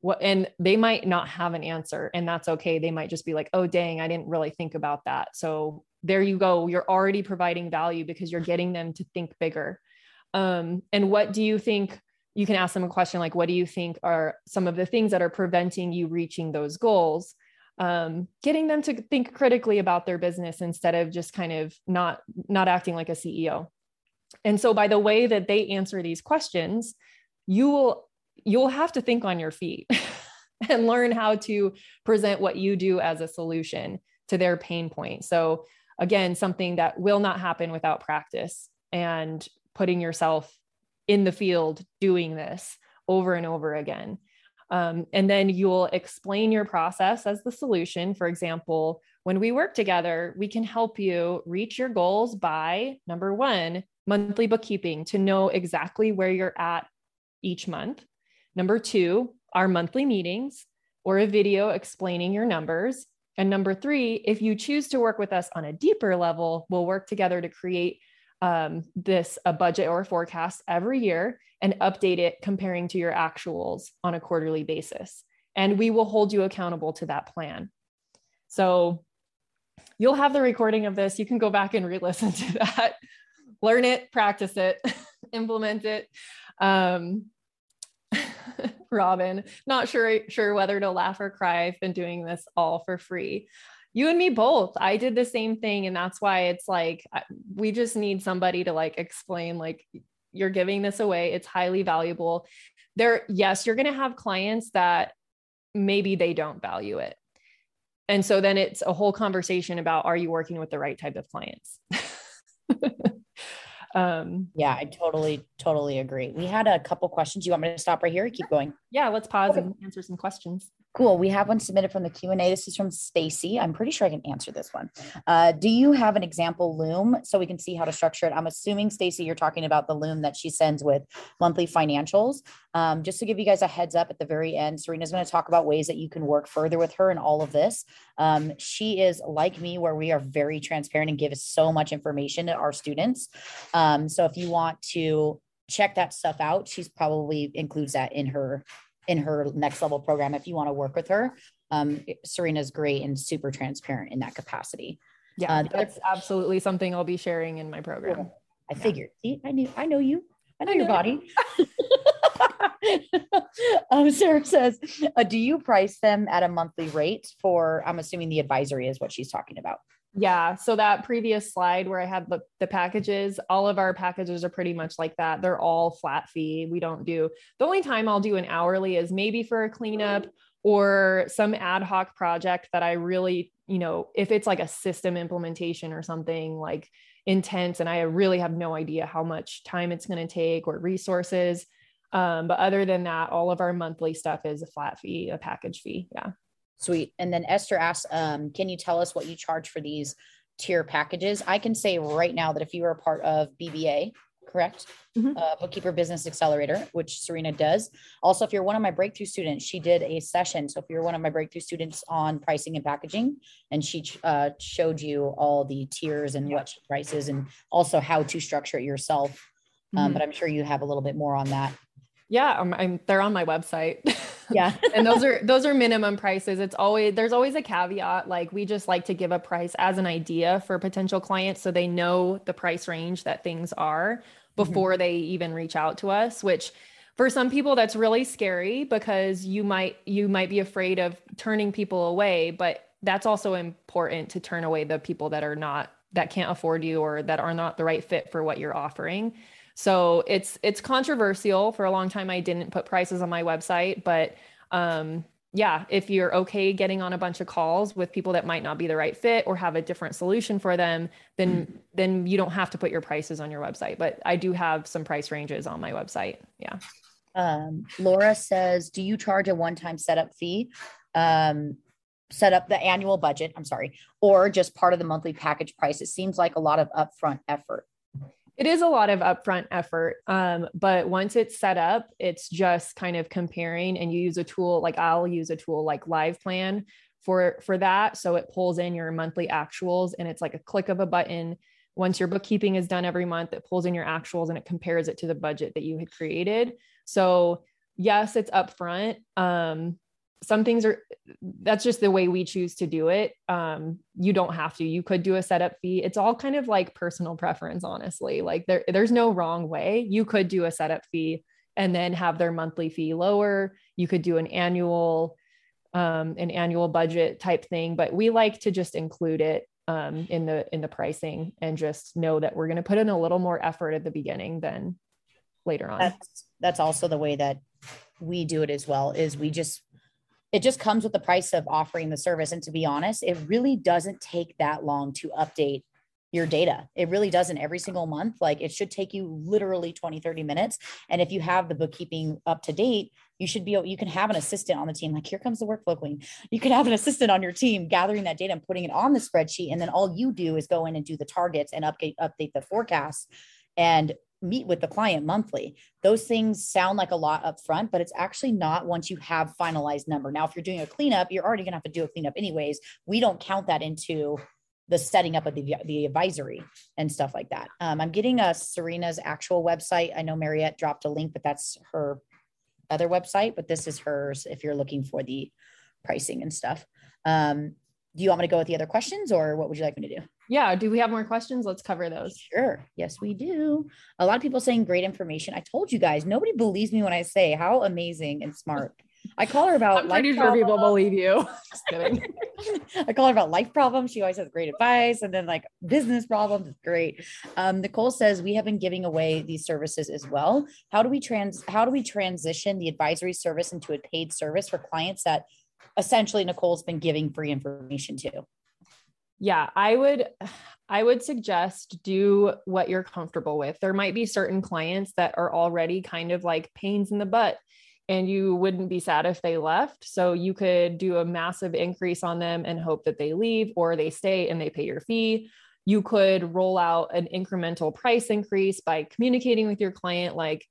What, and they might not have an answer and that's okay. They might just be like, oh, dang, I didn't really think about that. So there you go. You're already providing value because you're getting them to think bigger. Um, and what do you think? You can ask them a question like, what do you think are some of the things that are preventing you reaching those goals? Um, getting them to think critically about their business instead of just kind of not not acting like a CEO. And so by the way that they answer these questions, you will you'll have to think on your feet and learn how to present what you do as a solution to their pain point. So again, something that will not happen without practice. And putting yourself in the field doing this over and over again. Um, and then you'll explain your process as the solution. For example, when we work together, we can help you reach your goals by number one, monthly bookkeeping to know exactly where you're at each month. Number two, our monthly meetings or a video explaining your numbers. And number three, if you choose to work with us on a deeper level, we'll work together to create um, this a budget or a forecast every year and update it comparing to your actuals on a quarterly basis. And we will hold you accountable to that plan. So you'll have the recording of this. You can go back and re listen to that, learn it, practice it, implement it. Um, Robin, not sure sure whether to laugh or cry. I've been doing this all for free you and me both. I did the same thing and that's why it's like we just need somebody to like explain like you're giving this away. It's highly valuable. There yes you're going to have clients that maybe they don't value it. And so then it's a whole conversation about are you working with the right type of clients? Um yeah i totally totally agree. We had a couple questions. You want me to stop right here keep going? Yeah let's pause okay. and answer some questions Cool. We have one submitted from the Q&A. This is from Stacy. I'm pretty sure I can answer this one. Uh, do you have an example loom so we can see how to structure it? I'm assuming, Stacy, you're talking about the loom that she sends with monthly financials. Um, just to give you guys a heads up at the very end, Serena's going to talk about ways that you can work further with her and all of this. Um, she is like me, where we are very transparent and give so much information to our students. Um, so if you want to check that stuff out, she's probably includes that in her in her next level program if you want to work with her. Um, Serena's great and super transparent in that capacity. Yeah, uh, that's absolutely something I'll be sharing in my program. I figured. See, I knew I know you. I know, I know. your body. um, Sarah says, uh, "Do you price them at a monthly rate for?" I'm assuming the advisory is what she's talking about. Yeah. So that previous slide where I had the, the packages, all of our packages are pretty much like that. They're all flat fee. We don't do the only time I'll do an hourly is maybe for a cleanup or some ad hoc project that I really, you know, if it's like a system implementation or something like intense and I really have no idea how much time it's going to take or resources. Um, but other than that, all of our monthly stuff is a flat fee, a package fee. Yeah. Sweet. And then Esther asks, um, can you tell us what you charge for these tier packages? I can say right now that if you are a part of BBA, correct? Mhm. Uh, Bookkeeper Business Accelerator, which Serena does. Also, if you're one of my breakthrough students, she did a session. So if you're one of my breakthrough students on pricing and packaging, and she uh, showed you all the tiers and what prices and also how to structure it yourself. Um, Mhm. but I'm sure you have a little bit more on that. Yeah, I'm, I'm, they're on my website. Yeah. and those are those are minimum prices. It's always there's always a caveat. Like we just like to give a price as an idea for potential clients so they know the price range that things are mm-hmm. before they even reach out to us, which for some people that's really scary because you might you might be afraid of turning people away, but that's also important to turn away the people that are not that can't afford you or that are not the right fit for what you're offering. So it's it's controversial. For a long time, I didn't put prices on my website, but um, yeah, if you're okay getting on a bunch of calls with people that might not be the right fit or have a different solution for them, then then you don't have to put your prices on your website. But I do have some price ranges on my website. Yeah. Um, Laura says, do you charge a one-time setup fee? Um, set up the annual budget, I'm sorry, or just part of the monthly package price? It seems like a lot of upfront effort. It is a lot of upfront effort. Um, but once it's set up, it's just kind of comparing and you use a tool like I'll use a tool like LivePlan for for that. So it pulls in your monthly actuals and it's like a click of a button. Once your bookkeeping is done every month, it pulls in your actuals and it compares it to the budget that you had created. So yes, it's upfront. Um, some things are that's just the way we choose to do it. Um you don't have to. You could do a setup fee. It's all kind of like personal preference honestly. Like there there's no wrong way. You could do a setup fee and then have their monthly fee lower. You could do an annual um an annual budget type thing but we like to just include it um in the in the pricing and just know that we're going to put in a little more effort at the beginning than later on. That's, that's also the way that we do it as well, is we just, it just comes with the price of offering the service. And to be honest, it really doesn't take that long to update your data. It really doesn't every single month. Like it should take you literally 20, 30 minutes. And if you have the bookkeeping up to date, you should be, able- you can have an assistant on the team. Like here comes the workflow queen. You can have an assistant on your team gathering that data and putting it on the spreadsheet. And then all you do is go in and do the targets and update, update the forecasts and meet with the client monthly. Those things sound like a lot up front, but it's actually not once you have finalized number. Now, if you're doing a cleanup, you're already gonna have to do a cleanup anyways. We don't count that into the setting up of the, the advisory and stuff like that. Um, I'm getting a Serena's actual website. I know Mariette dropped a link, but that's her other website, but this is hers if you're looking for the pricing and stuff. Um, do you want me to go with the other questions or what would you like me to do? Yeah do we have more questions let's cover those Sure. Yes, we do. A lot of people saying great information. I told you guys, nobody believes me when I say how amazing and smart. I call her about i'm pretty life sure people problems. believe you just kidding I call her about life problems. She always has great advice. And then like business problems. It's great. Um, Nicole says we have been giving away these services as well. How do we trans how do we transition the advisory service into a paid service for clients that essentially Nicole's been giving free information to? Yeah i would i would suggest do what you're comfortable with. There might be certain clients that are already kind of like pains in the butt and you wouldn't be sad if they left. So you could do a massive increase on them and hope that they leave or they stay and they pay your fee. You could roll out an incremental price increase by communicating with your client like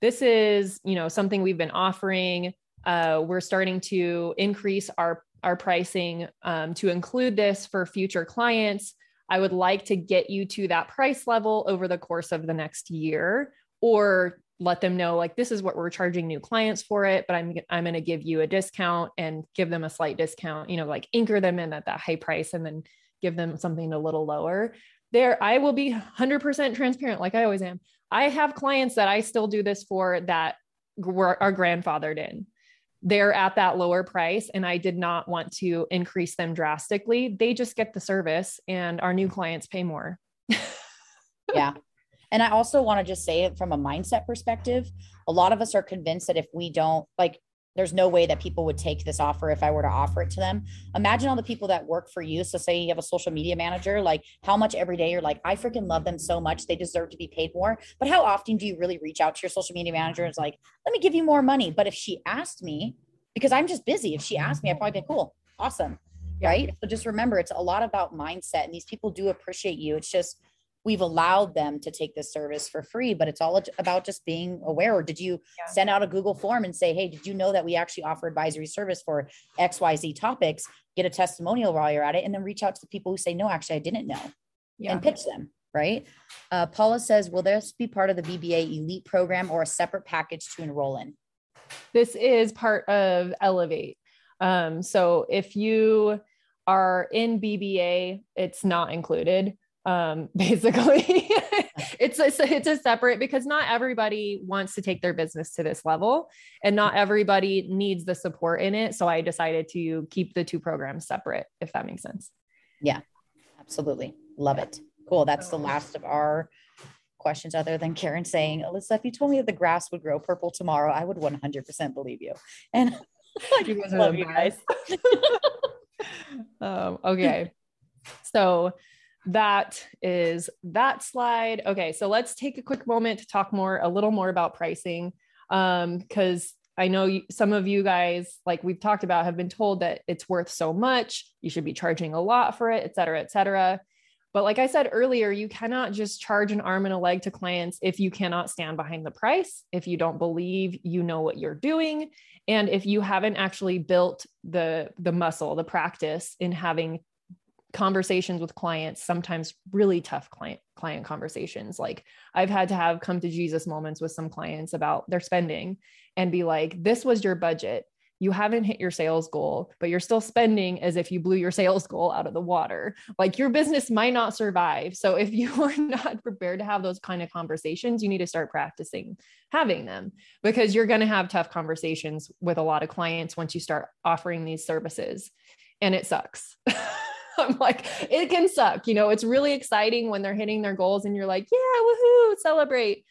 this is you know something we've been offering. Uh, we're starting to increase our our pricing um, to include this for future clients. I would like to get you to that price level over the course of the next year, or let them know like this is what we're charging new clients for it, but I'm I'm going to give you a discount and give them a slight discount. You know, like anchor them in at that high price and then give them something a little lower. There, I will be 100% transparent, like I always am. I have clients that I still do this for that were are grandfathered in they're at that lower price and I did not want to increase them drastically. They just get the service and our new clients pay more. yeah. And I also want to just say it from a mindset perspective. A lot of us are convinced that if we don't like there's no way that people would take this offer if I were to offer it to them. Imagine all the people that work for you. So, say you have a social media manager, like how much every day you're like, I freaking love them so much. They deserve to be paid more. But how often do you really reach out to your social media manager and it's like, let me give you more money? But if she asked me, because I'm just busy, if she asked me, I'd probably be cool, awesome. Right. So, just remember, it's a lot about mindset. And these people do appreciate you. It's just, we've allowed them to take this service for free but it's all about just being aware. Or did you yeah. send out a google form and say hey did you know that we actually offer advisory service for xyz topics? Get a testimonial while you're at it and then reach out to the people who say no actually i didn't know yeah. and pitch them right? Uh, paula says will this be part of the bba elite program or a separate package to enroll in? This is part of elevate. Um, so if you are in bba it's not included um basically. It's a, it's a separate because not everybody wants to take their business to this level and not everybody needs the support in it so i decided to keep the two programs separate if that makes sense. Yeah absolutely. Love it. Cool that's the last of our questions other than karen saying alyssa if you told me that the grass would grow purple tomorrow i would 100% believe you. And you guys love you guys. um, okay. So that is that slide. Okay, so let's take a quick moment to talk more, a little more about pricing. Um, because I know some of you guys, like we've talked about, have been told that it's worth so much, you should be charging a lot for it, et cetera, et cetera. But like I said earlier, you cannot just charge an arm and a leg to clients if you cannot stand behind the price, if you don't believe you know what you're doing, and if you haven't actually built the the muscle, the practice in having conversations with clients sometimes really tough client client conversations. Like i've had to have come to jesus moments with some clients about their spending and be like this was your budget. You haven't hit your sales goal but you're still spending as if you blew your sales goal out of the water. Like your business might not survive. So if you are not prepared to have those kind of conversations you need to start practicing having them because you're going to have tough conversations with a lot of clients once you start offering these services. And it sucks I'm like, it can suck. You know, it's really exciting when they're hitting their goals and you're like, yeah, woohoo, celebrate.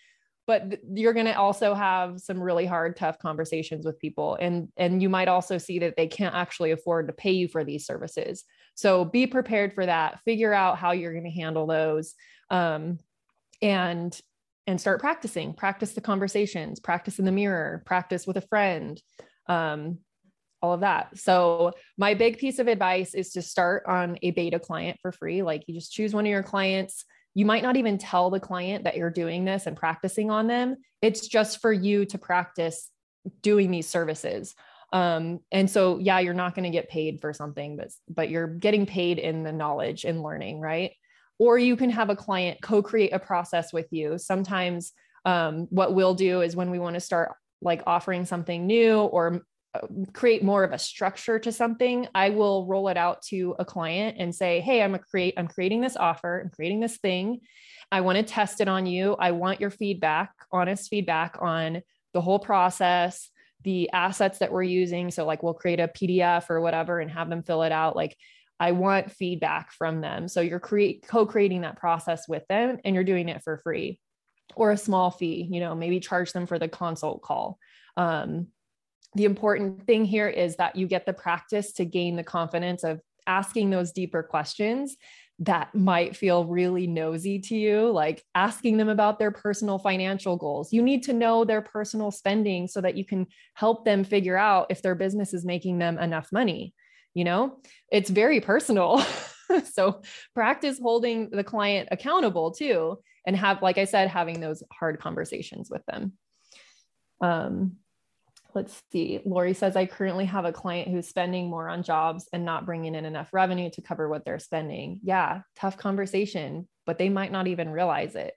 But you're going to also have some really hard, tough conversations with people. And, and you might also see that they can't actually afford to pay you for these services. So be prepared for that. Figure out how you're going to handle those. Um, and and start practicing practice the conversations practice in the mirror practice with a friend um, all of that. So, my big piece of advice is to start on a beta client for free. Like, you just choose one of your clients. You might not even tell the client that you're doing this and practicing on them. It's just for you to practice doing these services. Um, and so, yeah, you're not going to get paid for something, but but you're getting paid in the knowledge and learning, right? Or you can have a client co-create a process with you. Sometimes, um, what we'll do is when we want to start like offering something new or create more of a structure to something i will roll it out to a client and say hey i'm a create i'm creating this offer i'm creating this thing. I want to test it on you. I want your feedback honest feedback on the whole process the assets that we're using. So like we'll create a pdf or whatever and have them fill it out. Like i want feedback from them. So you're create co-creating that process with them and you're doing it for free or a small fee you know maybe charge them for the consult call. Um, the important thing here is that you get the practice to gain the confidence of asking those deeper questions that might feel really nosy to you, like asking them about their personal financial goals. You need to know their personal spending so that you can help them figure out if their business is making them enough money. You know, it's very personal. so practice holding the client accountable too, and have, like I said, having those hard conversations with them. Um, let's see. Lori says, I currently have a client who's spending more on jobs and not bringing in enough revenue to cover what they're spending. Yeah, tough conversation, but they might not even realize it.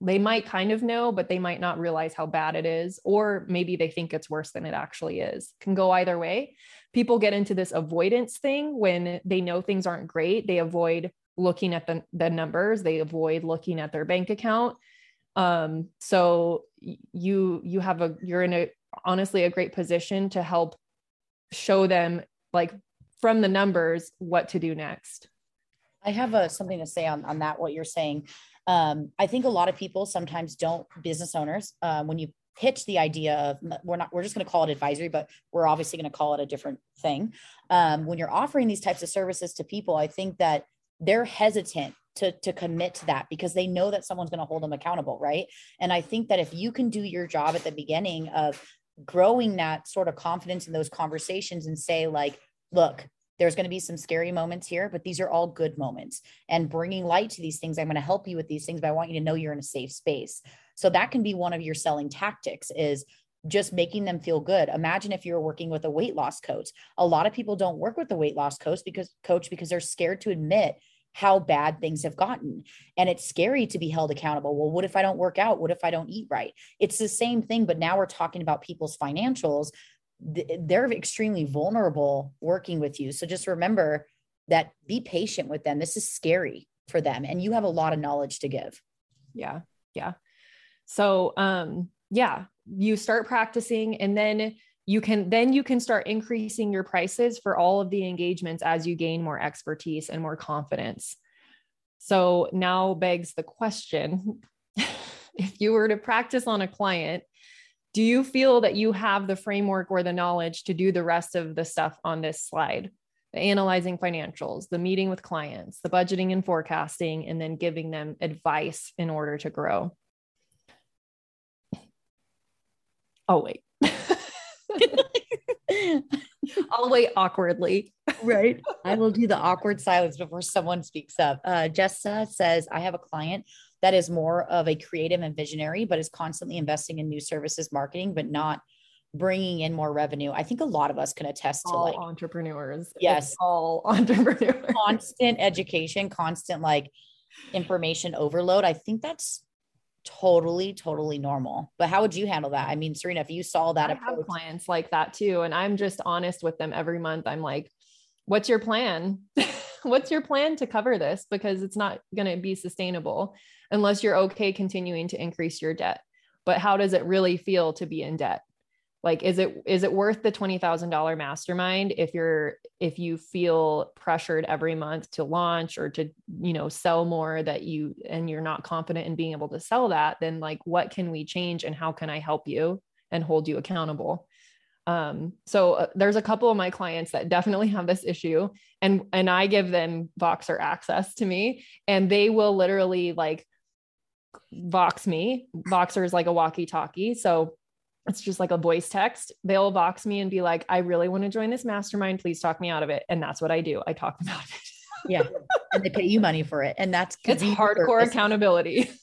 They might kind of know, but they might not realize how bad it is. Or maybe they think it's worse than it actually is. Can go either way. People get into this avoidance thing when they know things aren't great. They avoid looking at the, the numbers, they avoid looking at their bank account um so you you have a you're in a honestly a great position to help show them like from the numbers what to do next. I have a, uh, something to say on, on that what you're saying. Um, i think a lot of people sometimes don't business owners um, when you pitch the idea of we're not we're just going to call it advisory but we're obviously going to call it a different thing. Um, when you're offering these types of services to people i think that they're hesitant to to commit to that because they know that someone's going to hold them accountable right? And i think that if you can do your job at the beginning of growing that sort of confidence in those conversations and say like look there's going to be some scary moments here but these are all good moments and bringing light to these things i'm going to help you with these things but i want you to know you're in a safe space so that can be one of your selling tactics is just making them feel good. Imagine if you're working with a weight loss coach. A lot of people don't work with a weight loss coach because coach because they're scared to admit how bad things have gotten. And it's scary to be held accountable. Well, what if I don't work out? What if I don't eat right? It's the same thing, but now we're talking about people's financials. They're extremely vulnerable working with you. So just remember that be patient with them. This is scary for them and you have a lot of knowledge to give. Yeah. Yeah. So, um yeah, you start practicing and then you can then you can start increasing your prices for all of the engagements as you gain more expertise and more confidence. So now begs the question if you were to practice on a client do you feel that you have the framework or the knowledge to do the rest of the stuff on this slide? The analyzing financials the meeting with clients the budgeting and forecasting and then giving them advice in order to grow. Oh wait I'll wait awkwardly. right. I will do the awkward silence before someone speaks up. Uh, Jessa says, I have a client that is more of a creative and visionary, but is constantly investing in new services marketing, but not bringing in more revenue. I think a lot of us can attest all to like entrepreneurs. Yes. It's all entrepreneurs. Constant education, constant like information overload. I think that's totally totally normal. But how would you handle that? I mean serena if you saw that I have clients like that too and i'm just honest with them every month. I'm like what's your plan? What's your plan to cover this? Because it's not going to be sustainable unless you're okay continuing to increase your debt. But how does it really feel to be in debt like is it is it worth the $20000 mastermind if you're if you feel pressured every month to launch or to you know sell more that you and you're not confident in being able to sell that then like what can we change and how can i help you and hold you accountable? Um, so uh, there's a couple of my clients that definitely have this issue and and i give them voxer access to me and they will literally like vox me. Voxer is like a walkie talkie so it's just like a voice text. They'll vox me and be like, I really want to join this mastermind. Please talk me out of it. And that's what I do. I talk them out of it. yeah. And they pay you money for it. And that's it's hardcore accountability.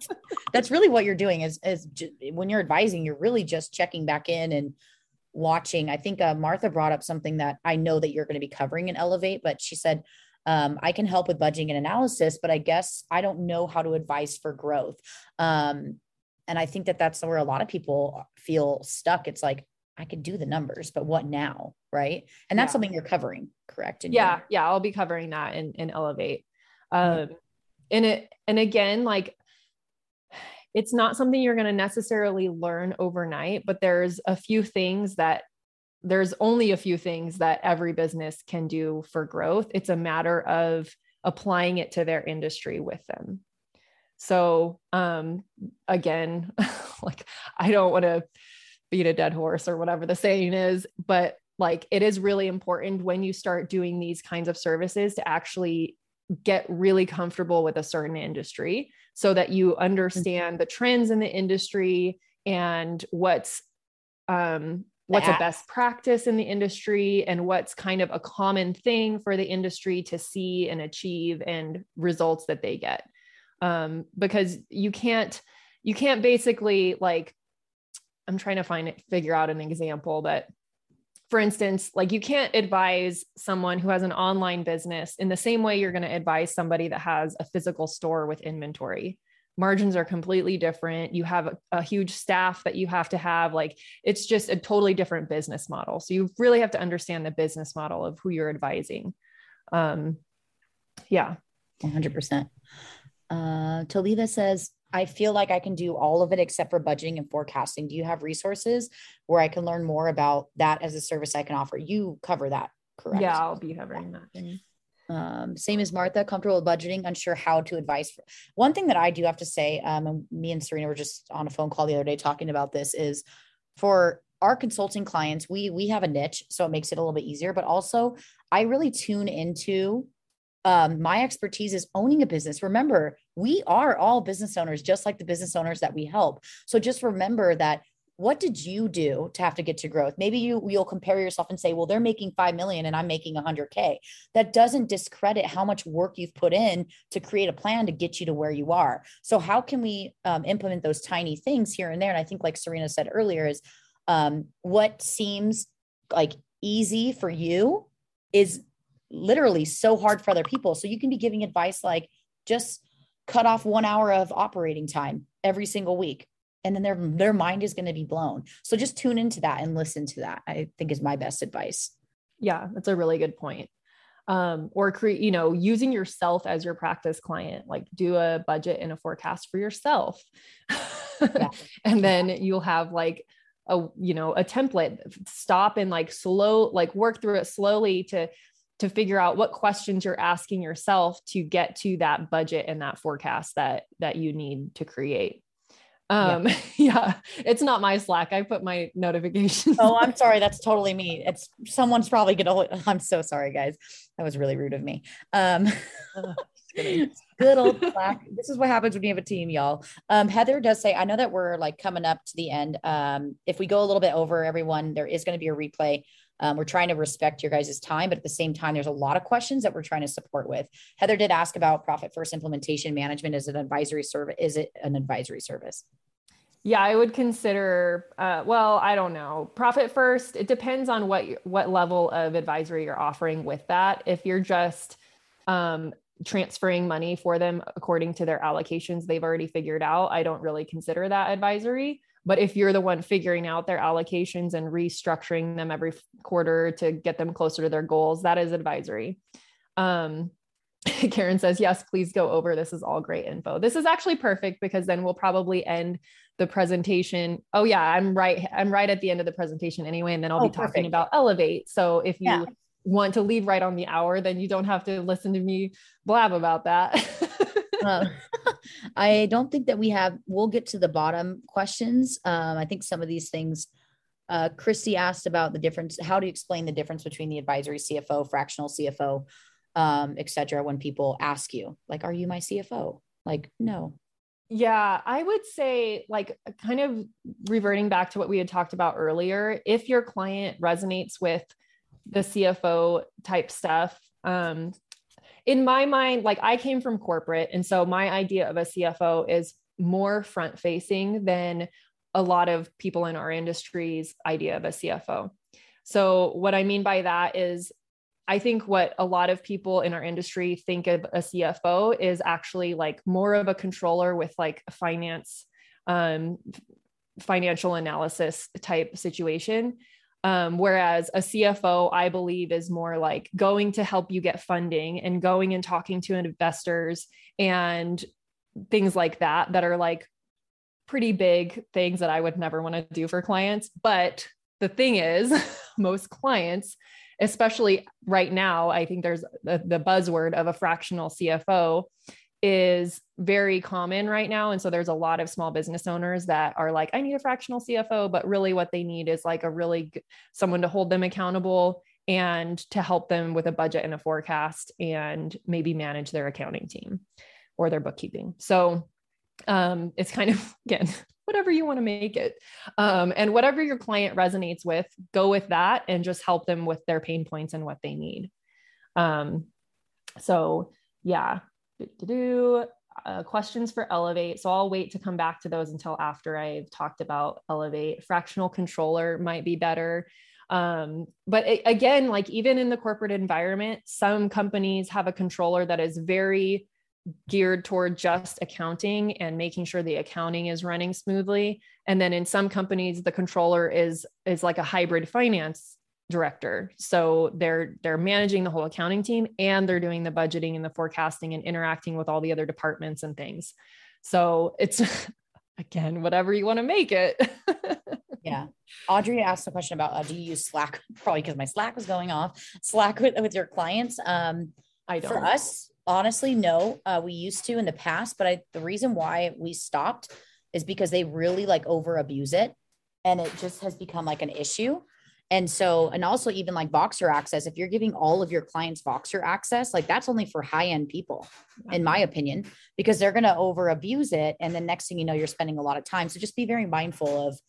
that's really what you're doing is, is when you're advising, you're really just checking back in and watching. I think uh, Martha brought up something that I know that you're going to be covering in Elevate, but she said, um, I can help with budgeting and analysis, but I guess I don't know how to advise for growth. Um, and I think that that's where a lot of people feel stuck. It's like, I could do the numbers, but what now? Right. And that's yeah. something you're covering, correct? yeah. Your- yeah. I'll be covering that in, in Elevate. Um, mm-hmm. and it, and again, like it's not something you're going to necessarily learn overnight, but there's a few things that there's only a few things that every business can do for growth. It's a matter of applying it to their industry with them. So um, again, like I don't want to beat a dead horse or whatever the saying is, but like it is really important when you start doing these kinds of services to actually get really comfortable with a certain industry so that you understand the trends in the industry and what's um, what's a best practice in the industry and what's kind of a common thing for the industry to see and achieve and results that they get um, because you can't you can't basically like i'm trying to find it figure out an example but for instance like you can't advise someone who has an online business in the same way you're going to advise somebody that has a physical store with inventory. Margins are completely different. You have a, a, huge staff that you have to have like it's just a totally different business model. So you really have to understand the business model of who you're advising. Um yeah. 100% uh, Talitha says, I feel like I can do all of it except for budgeting and forecasting. Do you have resources where I can learn more about that as a service I can offer? You cover that, correct? Yeah, I'll be covering that. Um, same as Martha, comfortable with budgeting, unsure how to advise. For, one thing that I do have to say, um, and me and Serena were just on a phone call the other day talking about this, is for our consulting clients, we we have a niche, so it makes it a little bit easier. But also, I really tune into um, my expertise is owning a business. Remember, we are all business owners, just like the business owners that we help. So just remember that what did you do to have to get to growth? Maybe you you'll compare yourself and say well they're making 5 million and i'm making 100k that doesn't discredit how much work you've put in to create a plan to get you to where you are. So how can we um, implement those tiny things here and there? And i think like serena said earlier is um, what seems like easy for you is literally so hard for other people. So you can be giving advice like just cut off one hour of operating time every single week. And then their their mind is going to be blown. So just tune into that and listen to that i think is my best advice. Yeah that's a really good point. Um, or create you know using yourself as your practice client like do a budget and a forecast for yourself. Yeah. and then you'll have like a you know a template. Stop and like slow like work through it slowly to to figure out what questions you're asking yourself to get to that budget and that forecast that that you need to create um, yeah. yeah. it's not my Slack. I put my notifications. Oh, I'm sorry. That's totally me. It's someone's probably gonna. I'm so sorry, guys. That was really rude of me. Um, good old Slack. This is what happens when you have a team, y'all. Um, Heather does say, I know that we're like coming up to the end. Um, if we go a little bit over, everyone, there is going to be a replay. Um, we're trying to respect your guys' time, but at the same time, there's a lot of questions that we're trying to support with. Heather did ask about Profit First implementation management. Is it advisory service? Is it an advisory service? Yeah, I would consider. Uh, well, I don't know. Profit first. It depends on what what level of advisory you're offering with that. If you're just um, transferring money for them according to their allocations they've already figured out, I don't really consider that advisory. But if you're the one figuring out their allocations and restructuring them every quarter to get them closer to their goals, that is advisory. Um, Karen says, yes, please go over. This is all great info. This is actually perfect because then we'll probably end the presentation. Oh yeah, I'm right. I'm right at the end of the presentation anyway. And then I'll oh, be talking perfect. about Elevate. So if you yeah. want to leave right on the hour, then you don't have to listen to me blab about that. I don't think that we have, we'll get to the bottom questions. Um, I think some of these things, uh, Christy asked about the difference. How do you explain the difference between the advisory CFO, fractional CFO, um, et cetera, when people ask you, like, are you my CFO? Like, no. Yeah, I would say, like, kind of reverting back to what we had talked about earlier, if your client resonates with the CFO type stuff, um, in my mind, like I came from corporate. And so my idea of a CFO is more front facing than a lot of people in our industry's idea of a CFO. So, what I mean by that is, I think what a lot of people in our industry think of a CFO is actually like more of a controller with like finance, um, financial analysis type situation. Um, whereas a CFO, I believe, is more like going to help you get funding and going and talking to investors and things like that, that are like pretty big things that I would never want to do for clients. But the thing is, most clients, especially right now, I think there's the, the buzzword of a fractional CFO is very common right now. And so there's a lot of small business owners that are like, I need a fractional CFO, but really what they need is like a really someone to hold them accountable and to help them with a budget and a forecast and maybe manage their accounting team or their bookkeeping. So um, it's kind of, again, whatever you want to make it. Um, and whatever your client resonates with, go with that and just help them with their pain points and what they need. Um, so yeah, do uh, questions for Elevate. So I'll wait to come back to those until after I've talked about Elevate. Fractional controller might be better. Um, but it, again, like even in the corporate environment, some companies have a controller that is very geared toward just accounting and making sure the accounting is running smoothly and then in some companies the controller is is like a hybrid finance director so they're they're managing the whole accounting team and they're doing the budgeting and the forecasting and interacting with all the other departments and things so it's again whatever you want to make it yeah audrey asked a question about uh, do you use slack probably because my slack was going off slack with, with your clients um I don't. For us, honestly, no. Uh, we used to in the past, but I, the reason why we stopped is because they really like over abuse it and it just has become like an issue. And so, and also even like Voxer access, if you're giving all of your clients Voxer access, like that's only for high end people, in my opinion, because they're going to over abuse it. And then next thing you know, you're spending a lot of time. So just be very mindful of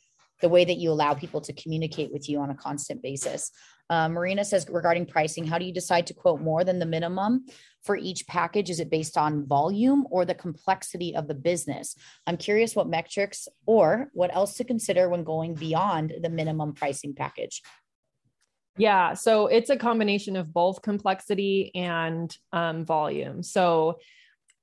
the way that you allow people to communicate with you on a constant basis. Uh, Marina says regarding pricing, how do you decide to quote more than the minimum for each package? Is it based on volume or the complexity of the business? I'm curious what metrics or what else to consider when going beyond the minimum pricing package. Yeah, so it's a combination of both complexity and um, volume. So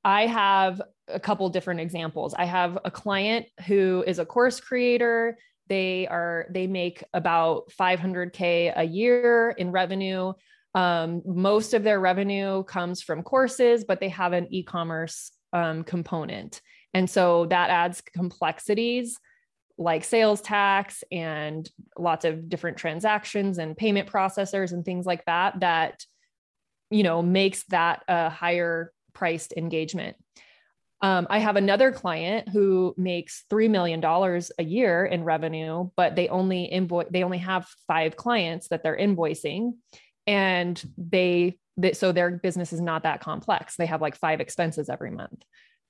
I have a couple different examples. I have a client who is a course creator they are they make about 500k a year in revenue. Um, most of their revenue comes from courses, but they have an e-commerce um, component, and so that adds complexities like sales tax and lots of different transactions and payment processors and things like that that you know makes that a higher priced engagement um, I have another client who makes three million dollars a year in revenue, but they only invoice they only have five clients that they're invoicing, and they, so their business is not that complex. They have like five expenses every month.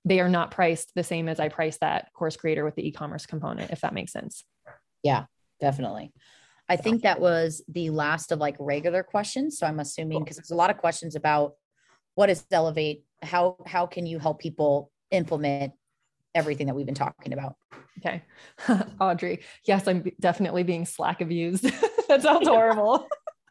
They are not priced the same as I price that course creator with the e-commerce component, if that makes sense. Yeah, definitely. I think that was the last of like regular questions. So I'm assuming because there's a lot of questions about what is Elevate, how how can you help people implement everything that we've been talking about. Okay. Audrey, yes, I'm definitely being slack abused. that sounds horrible.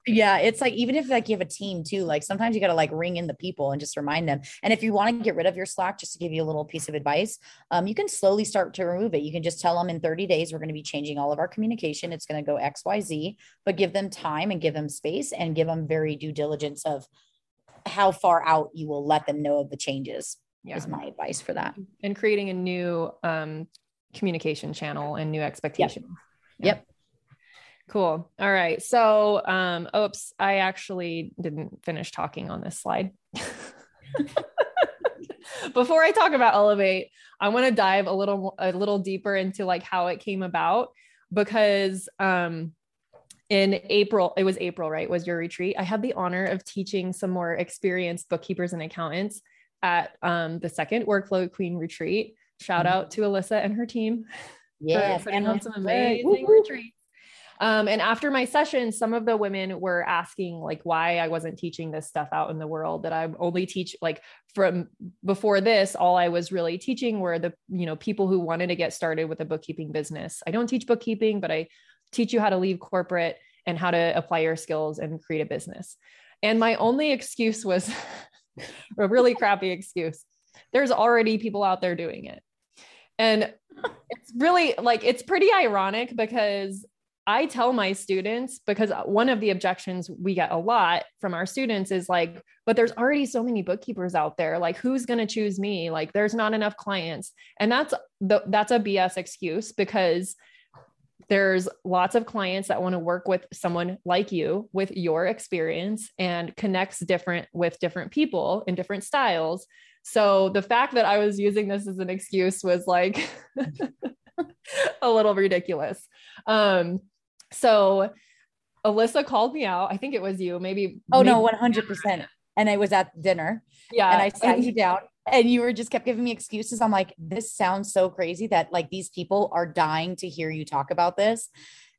yeah, it's like even if like you have a team too, like sometimes you got to like ring in the people and just remind them. And if you want to get rid of your Slack, just to give you a little piece of advice, um, you can slowly start to remove it. You can just tell them in 30 days we're going to be changing all of our communication. It's going to go X, Y, Z, but give them time and give them space and give them very due diligence of how far out you will let them know of the changes yeah. is my advice for that. And creating a new um, communication channel and new expectations. Yep. Yeah. yep. Cool. All right. So, um, oops, I actually didn't finish talking on this slide. Before I talk about Elevate, I want to dive a little a little deeper into like how it came about because um in April, it was April, right? Was your retreat. I had the honor of teaching some more experienced bookkeepers and accountants at um, the second Workflow Queen retreat. Shout mm-hmm. out to Alyssa and her team. Yeah, for putting on some amazing retreats. Um, and after my session, some of the women were asking like why I wasn't teaching this stuff out in the world. That I only teach like from before this, all I was really teaching were the you know people who wanted to get started with a bookkeeping business. I don't teach bookkeeping, but I teach you how to leave corporate and how to apply your skills and create a business. And my only excuse was a really crappy excuse. There's already people out there doing it. And it's really like, it's pretty ironic because I tell my students, because one of the objections we get a lot from our students is like, but there's already so many bookkeepers out there. Like, who's going to choose me? Like, there's not enough clients. And that's the, that's a BS excuse because there's lots of clients that want to work with someone like you with your experience and connects different with different people in different styles. So the fact that i was using this as an excuse was like a little ridiculous. Um so alyssa called me out. I think it was you maybe oh maybe- no 100% and i was at dinner yeah. and i sat you down and you were just kept giving me excuses. I'm like, this sounds so crazy that like these people are dying to hear you talk about this.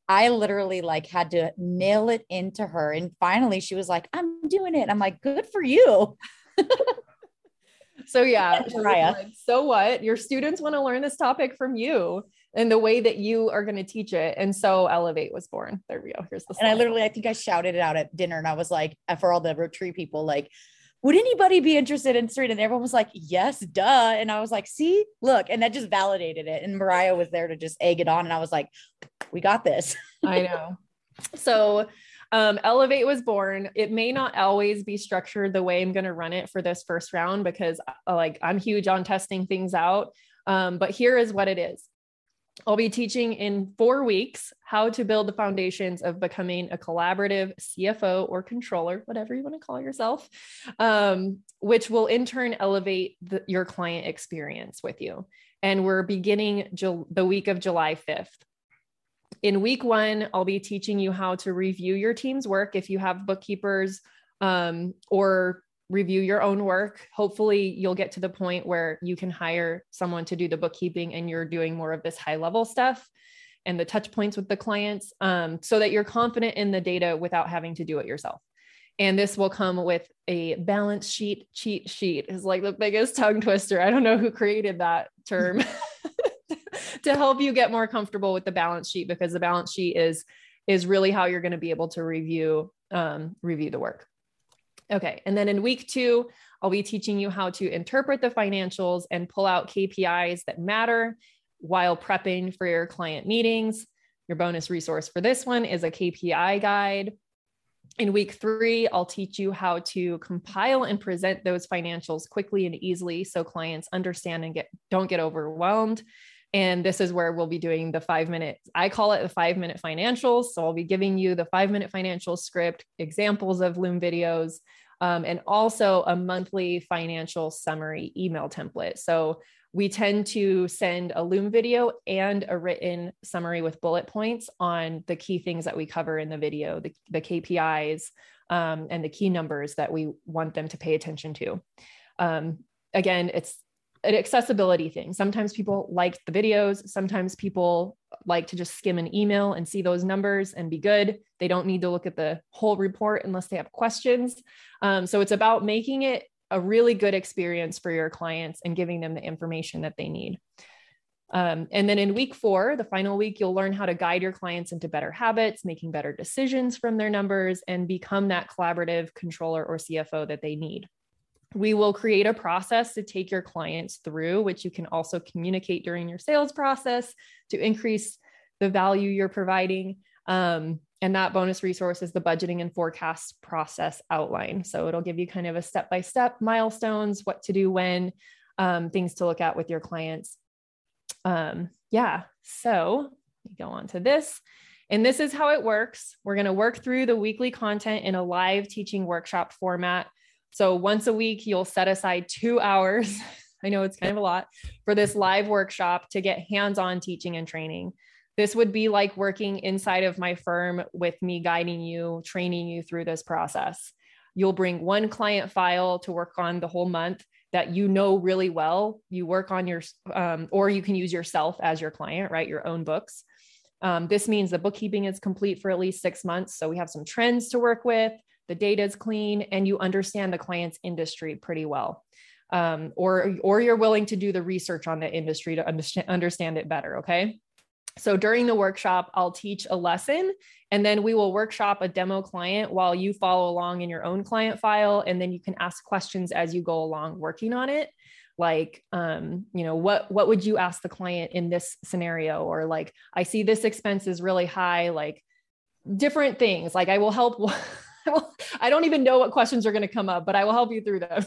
I literally like had to nail it into her. And finally she was like, I'm doing it. I'm like, good for you. so yeah, like, so what? Your students want to learn this topic from you and the way that you are going to teach it. And so Elevate was born. There we go. Here's the slide. And I literally, I think I shouted it out at dinner and I was like, for all the retreat people, like, would anybody be interested in street? And everyone was like, yes, duh. And I was like, see, look, and that just validated it. And Mariah was there to just egg it on. And I was like, we got this. I know. So um, Elevate was born. It may not always be structured the way I'm going to run it for this first round because uh, like I'm huge on testing things out. Um, but here is what it is. I'll be teaching in four weeks how to build the foundations of becoming a collaborative CFO or controller, whatever you want to call yourself, um, which will in turn elevate the, your client experience with you. And we're beginning the week of July 5th. In week one, I'll be teaching you how to review your team's work if you have bookkeepers um, or review your own work. Hopefully, you'll get to the point where you can hire someone to do the bookkeeping and you're doing more of this high level stuff and the touch points with the clients um, so that you're confident in the data without having to do it yourself. And this will come with a balance sheet cheat sheet is like the biggest tongue twister. I don't know who created that term to help you get more comfortable with the balance sheet because the balance sheet is is really how you're going to be able to review um, review the work. Okay. And then in week two, I'll be teaching you how to interpret the financials and pull out KPIs that matter while prepping for your client meetings. Your bonus resource for this one is a KPI guide. In week three, I'll teach you how to compile and present those financials quickly and easily so clients understand and get don't get overwhelmed. And this is where we'll be doing the five minute, I call it the five minute financials. So I'll be giving you the five minute financial script, examples of Loom videos, um, and also a monthly financial summary email template. So we tend to send a Loom video and a written summary with bullet points on the key things that we cover in the video, the, the KPIs, um, and the key numbers that we want them to pay attention to. Um, again, it's an accessibility thing. Sometimes people like the videos, sometimes people like to just skim an email and see those numbers and be good. They don't need to look at the whole report unless they have questions. Um, so it's about making it a really good experience for your clients and giving them the information that they need. Um, and then in week four, the final week, you'll learn how to guide your clients into better habits, making better decisions from their numbers, and become that collaborative controller or CFO that they need. We will create a process to take your clients through, which you can also communicate during your sales process to increase the value you're providing. Um, and that bonus resource is the budgeting and forecast process outline. So it'll give you kind of a step by step milestones, what to do when, um, things to look at with your clients. Um, yeah. So go on to this. And this is how it works. We're going to work through the weekly content in a live teaching workshop format so once a week, you'll set aside two hours. I know it's kind of a lot for this live workshop to get hands on teaching and training. This would be like working inside of my firm with me guiding you, training you through this process. You'll bring one client file to work on the whole month that you know really well. You work on your, um, or you can use yourself as your client, right? Your own books. Um, this means the bookkeeping is complete for at least six months. So we have some trends to work with the data is clean, and you understand the client's industry pretty well. Um, or, or you're willing to do the research on the industry to understand, understand it better. Okay. So during the workshop, I'll teach a lesson and then we will workshop a demo client while you follow along in your own client file. And then you can ask questions as you go along working on it. Like, um, you know, what, what would you ask the client in this scenario? Or like, I see this expense is really high, like different things. Like I will help I don't even know what questions are going to come up, but I will help you through them.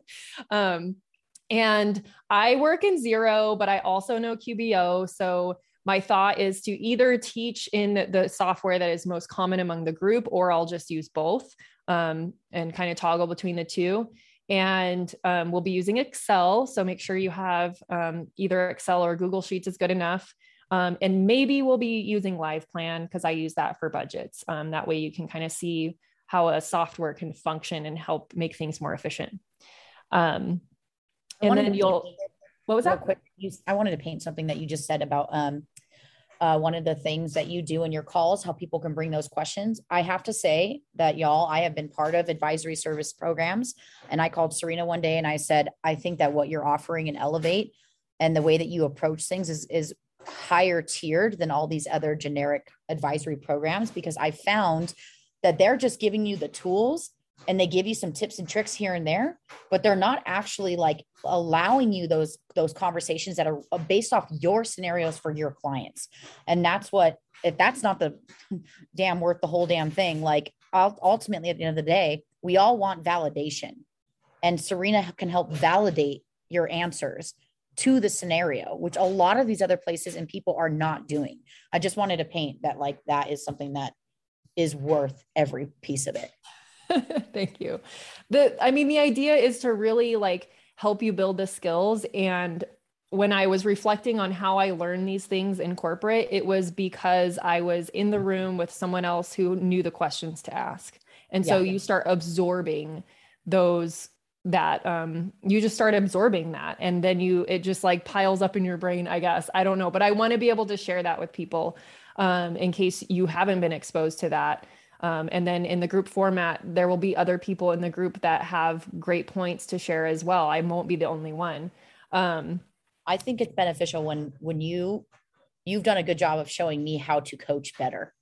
um, and I work in Xero, but I also know QBO. So my thought is to either teach in the software that is most common among the group, or I'll just use both um, and kind of toggle between the two. And um, we'll be using Excel. So make sure you have um, either Excel or Google Sheets is good enough. Um, and maybe we'll be using LivePlan because I use that for budgets. Um, that way you can kind of see how a software can function and help make things more efficient. Um, and then you'll, what was that? Quick, I wanted to paint something that you just said about um, uh, one of the things that you do in your calls, how people can bring those questions. I have to say that y'all, I have been part of advisory service programs, and I called Serena one day and I said, I think that what you're offering in Elevate and the way that you approach things is is higher tiered than all these other generic advisory programs because I found that they're just giving you the tools and they give you some tips and tricks here and there but they're not actually like allowing you those those conversations that are uh, based off your scenarios for your clients and that's what if that's not the damn worth the whole damn thing like ultimately at the end of the day we all want validation and serena can help validate your answers to the scenario, which a lot of these other places and people are not doing. I just wanted to paint that like that is something that is worth every piece of it. Thank you. The I mean the idea is to really like help you build the skills and when I was reflecting on how I learned these things in corporate, it was because I was in the room with someone else who knew the questions to ask. And so yeah. you start absorbing those that um you just start absorbing that and then you it just like piles up in your brain i guess. I don't know but i want to be able to share that with people um in case you haven't been exposed to that. Um, and then in the group format there will be other people in the group that have great points to share as well. I won't be the only one. Um i think it's beneficial when when you you've done a good job of showing me how to coach better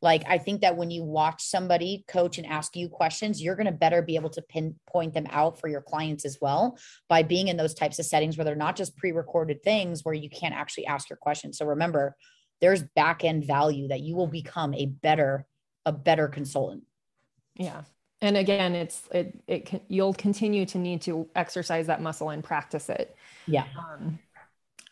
like, I think that when you watch somebody coach and ask you questions, you're going to better be able to pinpoint them out for your clients as well by being in those types of settings where they're not just pre recorded things where you can't actually ask your questions. So remember, there's back end value that you will become a better, a better consultant. Yeah. And again, it's, it, it can, you'll continue to need to exercise that muscle and practice it. Yeah. Um,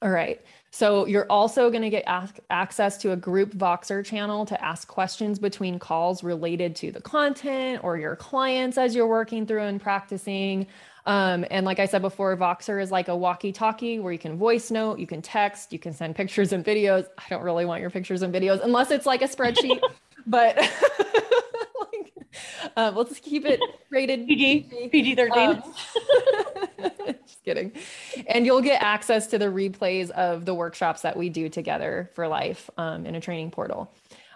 all right. So you're also going to get access to a group Voxer channel to ask questions between calls related to the content or your clients as you're working through and practicing. Um, and like I said before, Voxer is like a walkie talkie where you can voice note, you can text, you can send pictures and videos. I don't really want your pictures and videos unless it's like a spreadsheet, but like, uh, let's keep it rated PG, PG 13. Um, kidding. And you'll get access to the replays of the workshops that we do together for life um, in a training portal.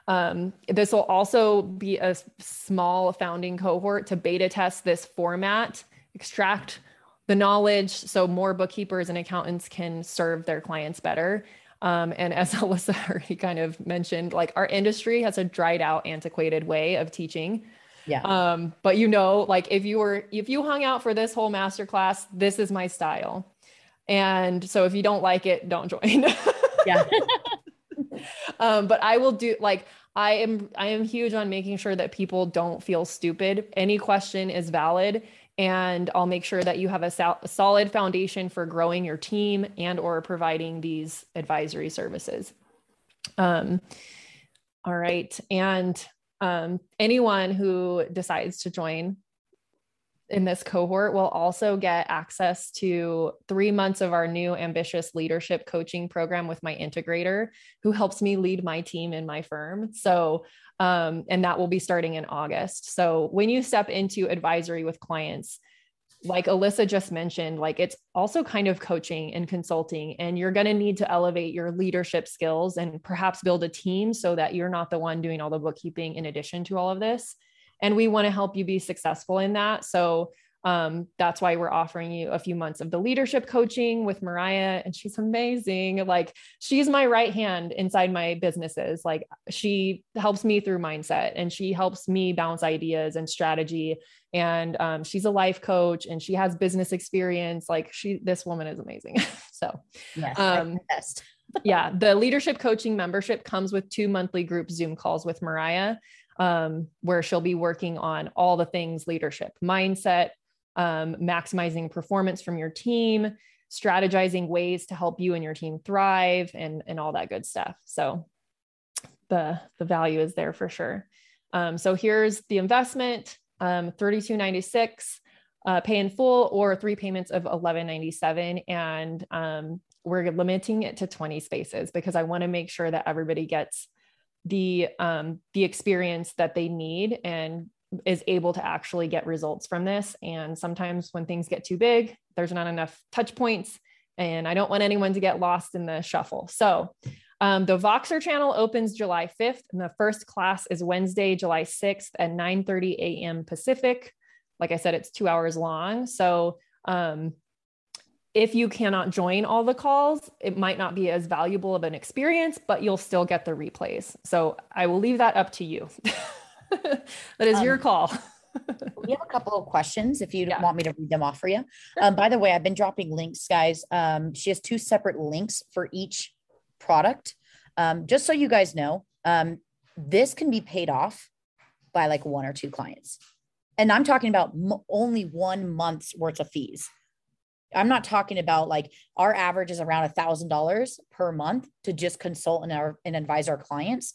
Um, this will also be a small founding cohort to beta test this format, extract the knowledge so more bookkeepers and accountants can serve their clients better. Um, and as Alyssa already kind of mentioned, like our industry has a dried out, antiquated way of teaching. Yeah. Um, but you know, like if you were if you hung out for this whole masterclass, this is my style. And so if you don't like it, don't join. yeah. um, but I will do like I am I am huge on making sure that people don't feel stupid. Any question is valid and I'll make sure that you have a, sol- a solid foundation for growing your team and or providing these advisory services. Um, all right. And um, anyone who decides to join in this cohort will also get access to three months of our new ambitious leadership coaching program with my integrator, who helps me lead my team in my firm. So, um, and that will be starting in August. So, when you step into advisory with clients, like Alyssa just mentioned, like it's also kind of coaching and consulting, and you're going to need to elevate your leadership skills and perhaps build a team so that you're not the one doing all the bookkeeping in addition to all of this. And we want to help you be successful in that. So um, that's why we're offering you a few months of the leadership coaching with Mariah, and she's amazing. Like she's my right hand inside my businesses. Like she helps me through mindset, and she helps me bounce ideas and strategy. And um, she's a life coach, and she has business experience. Like she, this woman is amazing. so, yes, um, yeah, the leadership coaching membership comes with two monthly group Zoom calls with Mariah. Um, where she'll be working on all the things leadership, mindset, um, maximizing performance from your team, strategizing ways to help you and your team thrive, and and all that good stuff. So the the value is there for sure. Um, so here's the investment: um, thirty two ninety six. Uh, pay in full or three payments of 1197 and um, we're limiting it to 20 spaces because i want to make sure that everybody gets the um, the experience that they need and is able to actually get results from this. And sometimes when things get too big, there's not enough touch points. And I don't want anyone to get lost in the shuffle. So um, the Voxer channel opens July 5th, and the first class is Wednesday, July 6th at 9 30 a.m. Pacific. Like I said, it's two hours long. So um, if you cannot join all the calls, it might not be as valuable of an experience, but you'll still get the replays. So I will leave that up to you. that is um, your call. we have a couple of questions if you yeah. want me to read them off for you. Um, by the way, I've been dropping links, guys. Um, she has two separate links for each product. Um, just so you guys know, um, this can be paid off by like one or two clients. And I'm talking about m- only one month's worth of fees. I'm not talking about like our average is around a thousand dollars per month to just consult and, our, and advise our clients.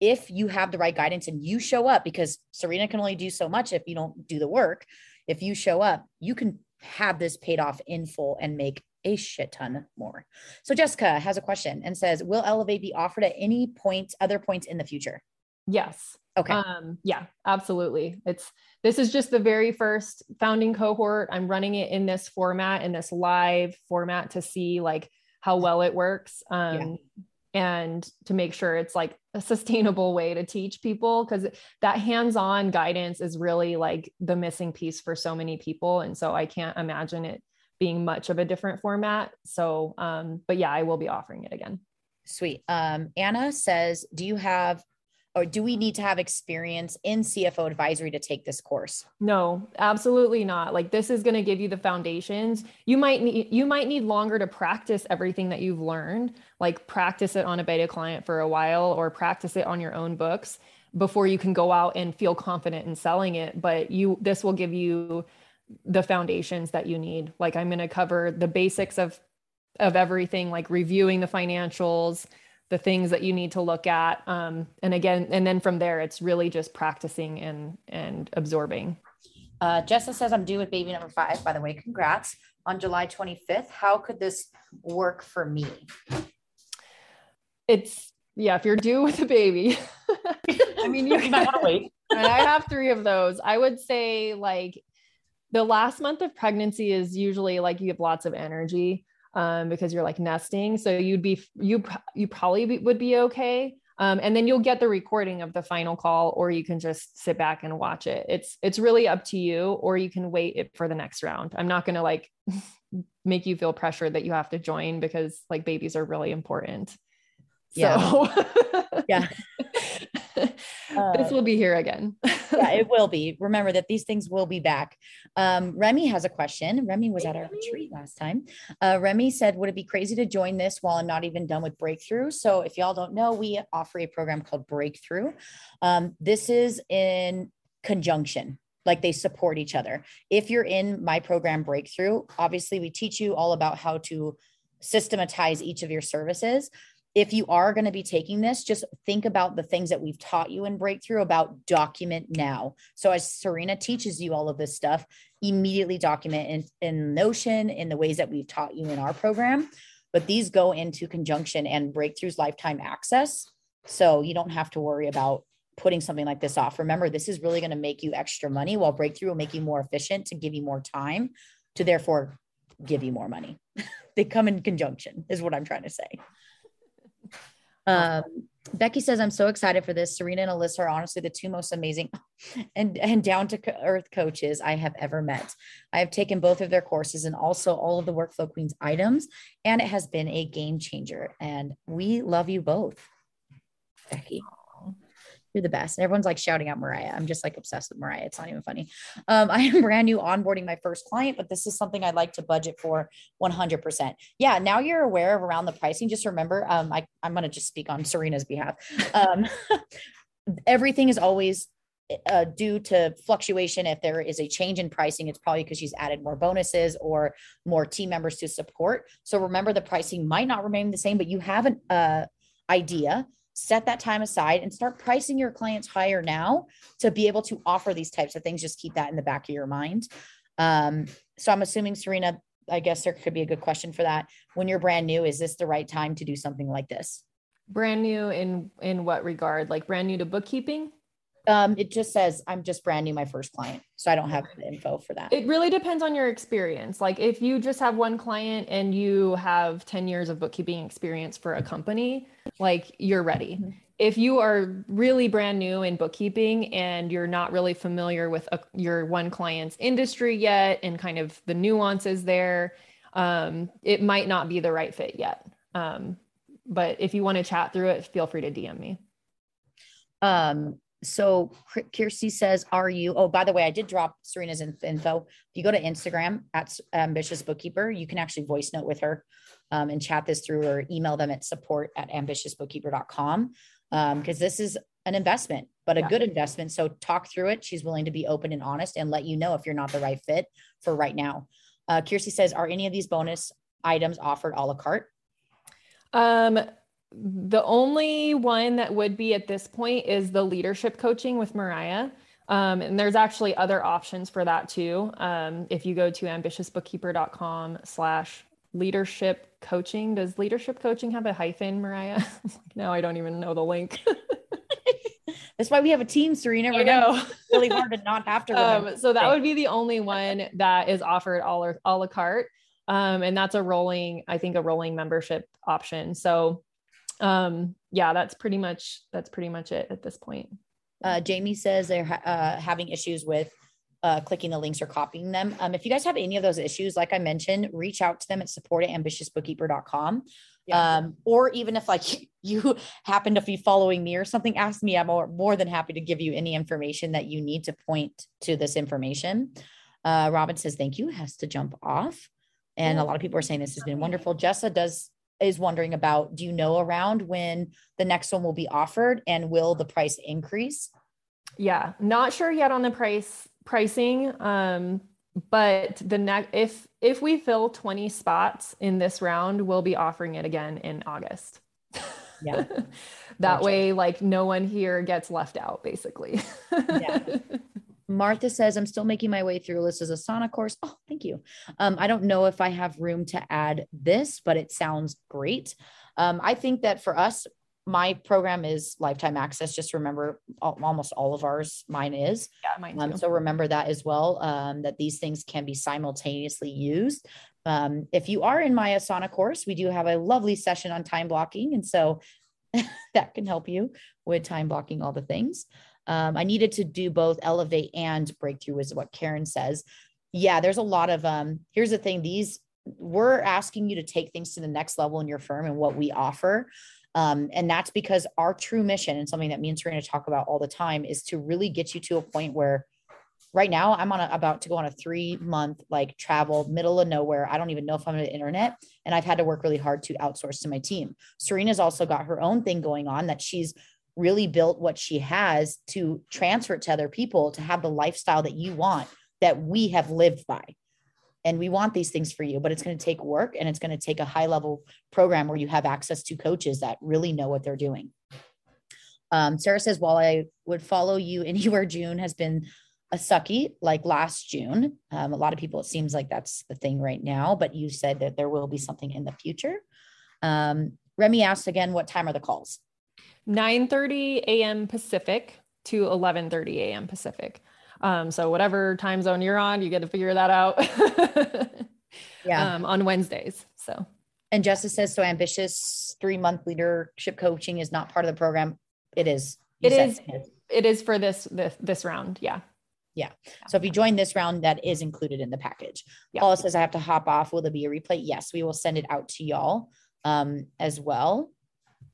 If you have the right guidance and you show up, because Serena can only do so much if you don't do the work. If you show up, you can have this paid off in full and make a shit ton more. So Jessica has a question and says, "Will Elevate be offered at any point, other points in the future?" Yes. Okay. Um, yeah, absolutely. It's this is just the very first founding cohort. I'm running it in this format, in this live format to see like how well it works. Um, yeah. And to make sure it's like a sustainable way to teach people because that hands-on guidance is really like the missing piece for so many people. And so I can't imagine it being much of a different format. So um, but yeah, I will be offering it again. Sweet. Um, Anna says, do you have or do we need to have experience in CFO advisory to take this course? No, absolutely not. Like this is going to give you the foundations. You might need you might need longer to practice everything that you've learned, like practice it on a beta client for a while or practice it on your own books before you can go out and feel confident in selling it, but you this will give you the foundations that you need. Like I'm going to cover the basics of of everything like reviewing the financials, the things that you need to look at um, and again and then from there it's really just practicing and and absorbing. Uh, Jessa says i'm due with baby number five by the way. Congrats. On july 25th how could this work for me? It's yeah if you're due with a baby. I mean you might want to wait i have three of those. I would say like the last month of pregnancy is usually like you have lots of energy um, because you're like nesting. So you'd be you you probably be, would be okay. Um, and then you'll get the recording of the final call, or you can just sit back and watch it. It's it's really up to you, or you can wait it for the next round. I'm not gonna like make you feel pressure that you have to join because like babies are really important. Yeah. So yeah. Uh, this will be here again. yeah, it will be. Remember that these things will be back. Um, Remy has a question. Remy was hey, at our Remy. retreat last time. Uh, Remy said, Would it be crazy to join this while I'm not even done with Breakthrough? So, if y'all don't know, we offer a program called Breakthrough. Um, this is in conjunction like they support each other. If you're in my program Breakthrough, obviously we teach you all about how to systematize each of your services if you are going to be taking this, just think about the things that we've taught you in Breakthrough about document now. So, as Serena teaches you all of this stuff, immediately document in, in Notion in the ways that we've taught you in our program. But these go into conjunction and Breakthrough's lifetime access. So, you don't have to worry about putting something like this off. Remember, this is really going to make you extra money, while Breakthrough will make you more efficient to give you more time to therefore give you more money. they come in conjunction, is what I'm trying to say. Um, Becky says, I'm so excited for this. Serena and Alyssa are honestly the two most amazing and, and down to earth coaches I have ever met. I have taken both of their courses and also all of the Workflow Queens items, and it has been a game changer. And we love you both, Becky. You're the best. And everyone's like shouting out Mariah. I'm just like obsessed with Mariah. It's not even funny. Um, I am brand new onboarding my first client, but this is something I'd like to budget for 100%. Yeah. Now you're aware of around the pricing. Just remember, um, I, I'm going to just speak on Serena's behalf. Um, everything is always uh, due to fluctuation. If there is a change in pricing, it's probably because she's added more bonuses or more team members to support. So remember, the pricing might not remain the same, but you have an uh, idea set that time aside and start pricing your clients higher now to be able to offer these types of things. Just keep that in the back of your mind. Um, so I'm assuming, Serena, I guess there could be a good question for that. When you're brand new, is this the right time to do something like this? Brand new in in what regard? Like brand new to bookkeeping? Um, it just says I'm just brand new, my first client. So I don't have the info for that. It really depends on your experience. Like if you just have one client and you have 10 years of bookkeeping experience for a company, like you're ready. Mm-hmm. If you are really brand new in bookkeeping and you're not really familiar with a, your one client's industry yet and kind of the nuances there, um, it might not be the right fit yet. Um, but if you want to chat through it, feel free to DM me. Um, so Kirsty says, "Are you?" Oh, by the way, I did drop Serena's info. If you go to Instagram at Ambitious Bookkeeper, you can actually voice note with her um, and chat this through, or email them at support at ambitiousbookkeeper.com because um, this is an investment, but a yeah. good investment. So talk through it. She's willing to be open and honest and let you know if you're not the right fit for right now. Uh, Kiersey says, are any of these bonus items offered a la carte? Um, the only one that would be at this point is the leadership coaching with Mariah. Um, and there's actually other options for that too. Um, if you go to ambitiousbookkeeper.com slash leadership coaching, does leadership coaching have a hyphen, Mariah? no, I don't even know the link. That's why we have a team, Serena. I know. really hard to not have to. Um, so that would be the only one that is offered all la, a la carte. Um, and that's a rolling, I think a rolling membership option. So um, yeah, that's pretty much, that's pretty much it at this point. Uh, Jamie says they're ha- uh, having issues with uh, clicking the links or copying them. Um, if you guys have any of those issues, like I mentioned, reach out to them at support at ambitiousbookkeeper.com. Yeah. Um, or even if like you happen to be following me or something, ask me. I'm more, more than happy to give you any information that you need to point to this information. Uh, Robin says, thank you, has to jump off. And a lot of people are saying this has been wonderful. Jessa does is wondering about do you know around when the next one will be offered and will the price increase? Yeah, not sure yet on the price pricing. Um, but the next if if we fill 20 spots in this round, we'll be offering it again in August. Yeah. that gotcha. way, like no one here gets left out, basically. yeah. Martha says, I'm still making my way through Alyssa's Asana course. Oh, thank you. Um, I don't know if I have room to add this, but it sounds great. Um, I think that for us, my program is lifetime access. Just remember, almost all of ours, mine is. Yeah, mine um, so remember that as well. Um, that these things can be simultaneously used. Um, if you are in my Asana course, we do have a lovely session on time blocking, and so that can help you with time blocking all the things. Um, I needed to do both elevate and breakthrough, is what Karen says. Yeah, there's a lot of. Um, here's the thing: these we're asking you to take things to the next level in your firm and what we offer. Um, and that's because our true mission and something that me and Serena talk about all the time is to really get you to a point where right now I'm on a, about to go on a three month like travel middle of nowhere. I don't even know if I'm on the internet and I've had to work really hard to outsource to my team. Serena's also got her own thing going on that she's really built what she has to transfer it to other people to have the lifestyle that you want that we have lived by. And we want these things for you but it's going to take work and it's going to take a high level program where you have access to coaches that really know what they're doing. Um, sarah says while i would follow you anywhere june has been a sucky like last june. Um, a lot of people it seems like that's the thing right now but you said that there will be something in the future. Um, remy asks again what time are the calls 9 30 a.m pacific to 11 30 a.m pacific um, so whatever time zone you're on, you get to figure that out. yeah. Um, on Wednesdays. So. And Justice says so ambitious three month leadership coaching is not part of the program. It is. It is. It is for this this this round. Yeah. Yeah. So if you join this round, that is included in the package. Yeah. Paula says I have to hop off. Will there be a replay? Yes, we will send it out to y'all um, as well.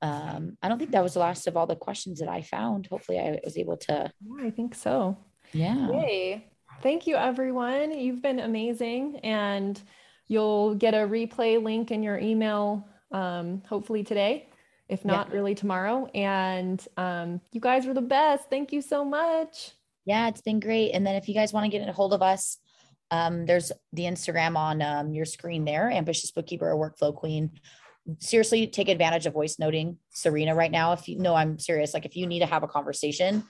Um, I don't think that was the last of all the questions that I found. Hopefully, I was able to. Yeah, I think so. Yeah. Yay. Thank you, everyone. You've been amazing. And you'll get a replay link in your email, um, hopefully today, if not yeah. really tomorrow. And um, you guys were the best. Thank you so much. Yeah, it's been great. And then if you guys want to get a hold of us, um, there's the Instagram on um, your screen there, Ambitious Bookkeeper or Workflow Queen. Seriously, take advantage of voice noting Serena right now. If you know, I'm serious. Like if you need to have a conversation,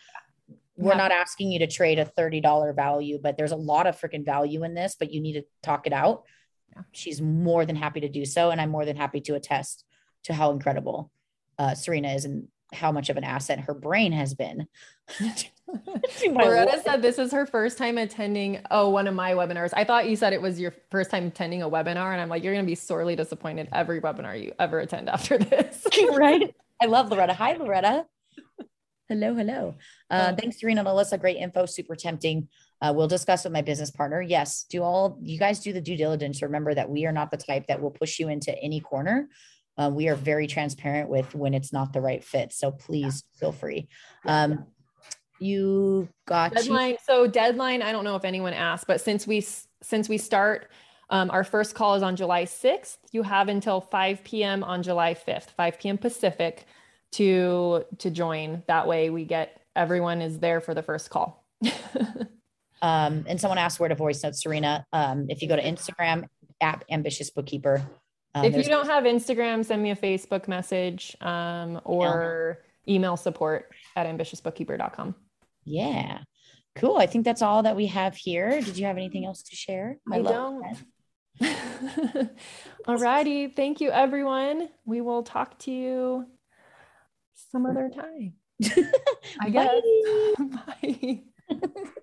we're yeah. not asking you to trade a $30 value, but there's a lot of freaking value in this, but you need to talk it out. Yeah. She's more than happy to do so. And I'm more than happy to attest to how incredible uh, Serena is and how much of an asset her brain has been. Loretta said this is her first time attending oh one of my webinars. I thought you said it was your first time attending a webinar, and I'm like, you're gonna be sorely disappointed every webinar you ever attend after this. right? I love Loretta. Hi, Loretta. Hello, hello. Uh, thanks, Serena and Alyssa. Great info, super tempting. Uh, we'll discuss with my business partner. Yes, do all you guys do the due diligence. Remember that we are not the type that will push you into any corner. Uh, we are very transparent with when it's not the right fit. So please feel free. Um, you got deadline. You- so deadline. I don't know if anyone asked, but since we since we start, um, our first call is on July sixth. You have until five p.m. on July fifth, five p.m. Pacific to to join that way we get everyone is there for the first call Um, and someone asked where to voice note Serena. Um, if you go to Instagram, app ambitious bookkeeper. Um, if you don't have Instagram, send me a Facebook message um, or email support at ambitiousrighbookkeeper.com. Yeah. Cool. I think that's all that we have here. Did you have anything else to share? I, I don't. all righty. Thank you, everyone. We will talk to you some other time. I guess. Bye. Bye.